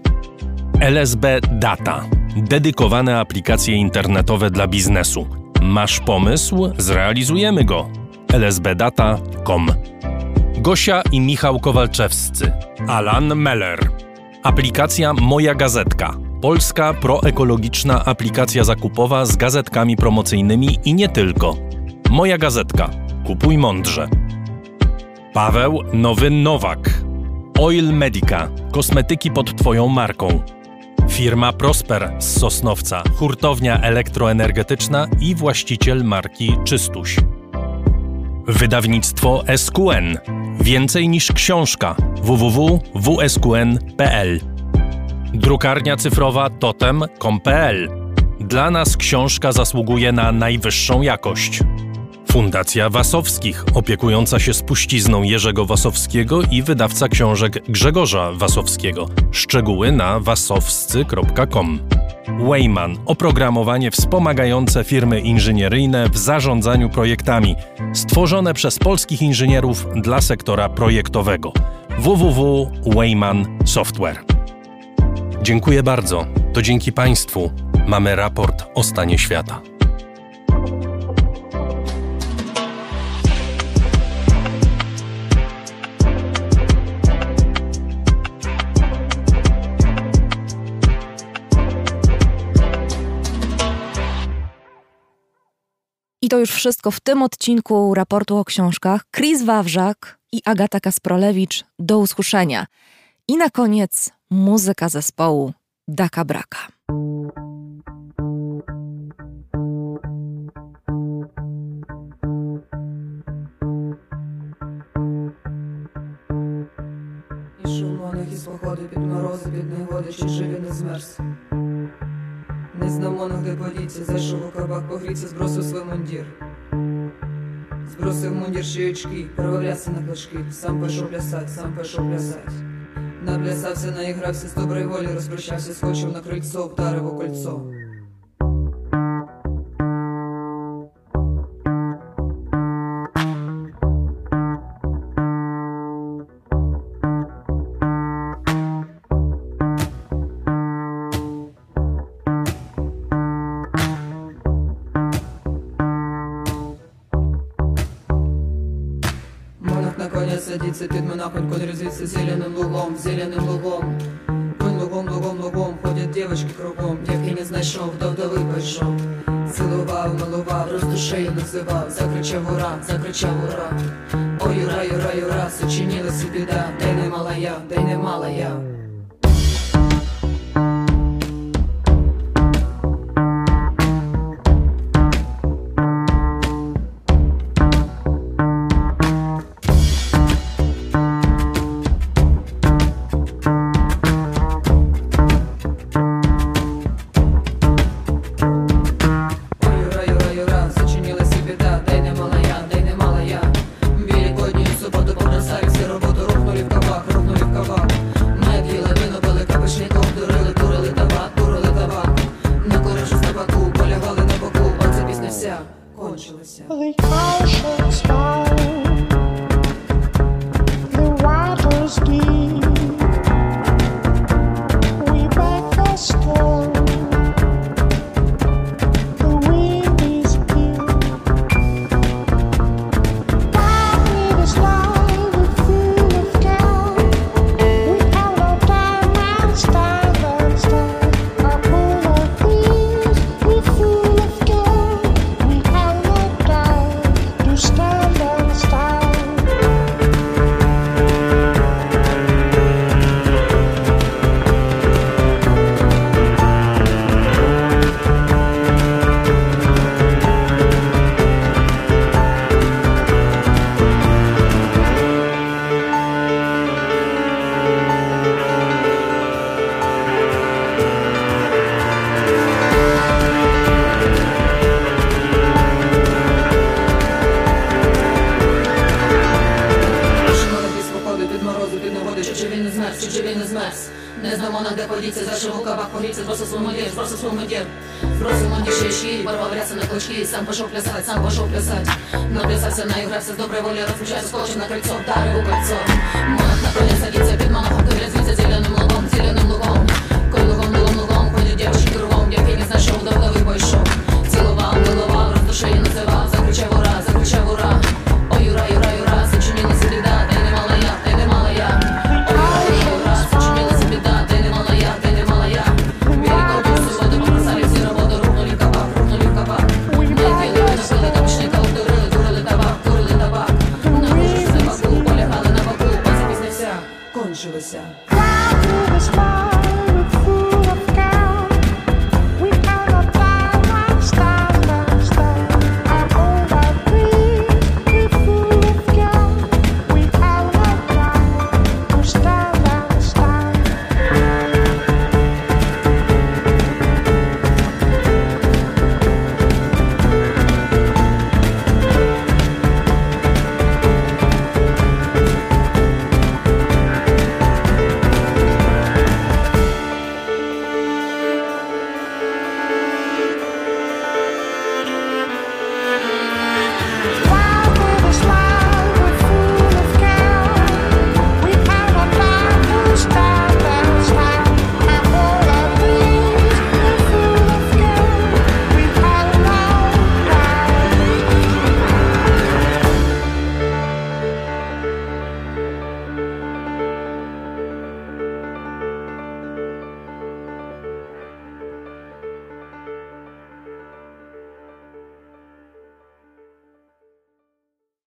LSB Data. Dedykowane aplikacje internetowe dla biznesu. Masz pomysł? Zrealizujemy go. lsbdata.com Gosia i Michał Kowalczewscy. Alan Meller. Aplikacja Moja Gazetka. Polska proekologiczna aplikacja zakupowa z gazetkami promocyjnymi i nie tylko. Moja Gazetka. Kupuj mądrze. Paweł Nowy Nowak. Oil Medica. Kosmetyki pod Twoją marką. Firma Prosper z Sosnowca. Hurtownia elektroenergetyczna i właściciel marki Czystuś. Wydawnictwo SQN. Więcej niż książka. www.wsqn.pl Drukarnia cyfrowa totem.com.pl Dla nas książka zasługuje na najwyższą jakość. Fundacja Wasowskich, opiekująca się spuścizną Jerzego Wasowskiego i wydawca książek Grzegorza Wasowskiego. Szczegóły na wasowscy.com. Wayman oprogramowanie wspomagające firmy inżynieryjne w zarządzaniu projektami, stworzone przez polskich inżynierów dla sektora projektowego. www.wayman Software. Dziękuję bardzo. To dzięki Państwu mamy raport o stanie świata. I to już wszystko w tym odcinku raportu o książkach. Chris Wawrzak i Agata Kasprolewicz. Do usłyszenia. I na koniec muzyka zespołu Daka Braka. Ішов монах із походу під морози, під негоди, чи живі не змерз. Не знамо, на де подіться, зайшов у кабак, погріться, збросив свій мундір. Збросив мундір ще очки, провалявся на клашки, сам пішов плясать, сам пішов плясать. Наплясався, наігрався з доброї волі, розпрощався, скочив на крильцо, вдарив у кольцо. Роздушею називав, закричав ура, закричав ура.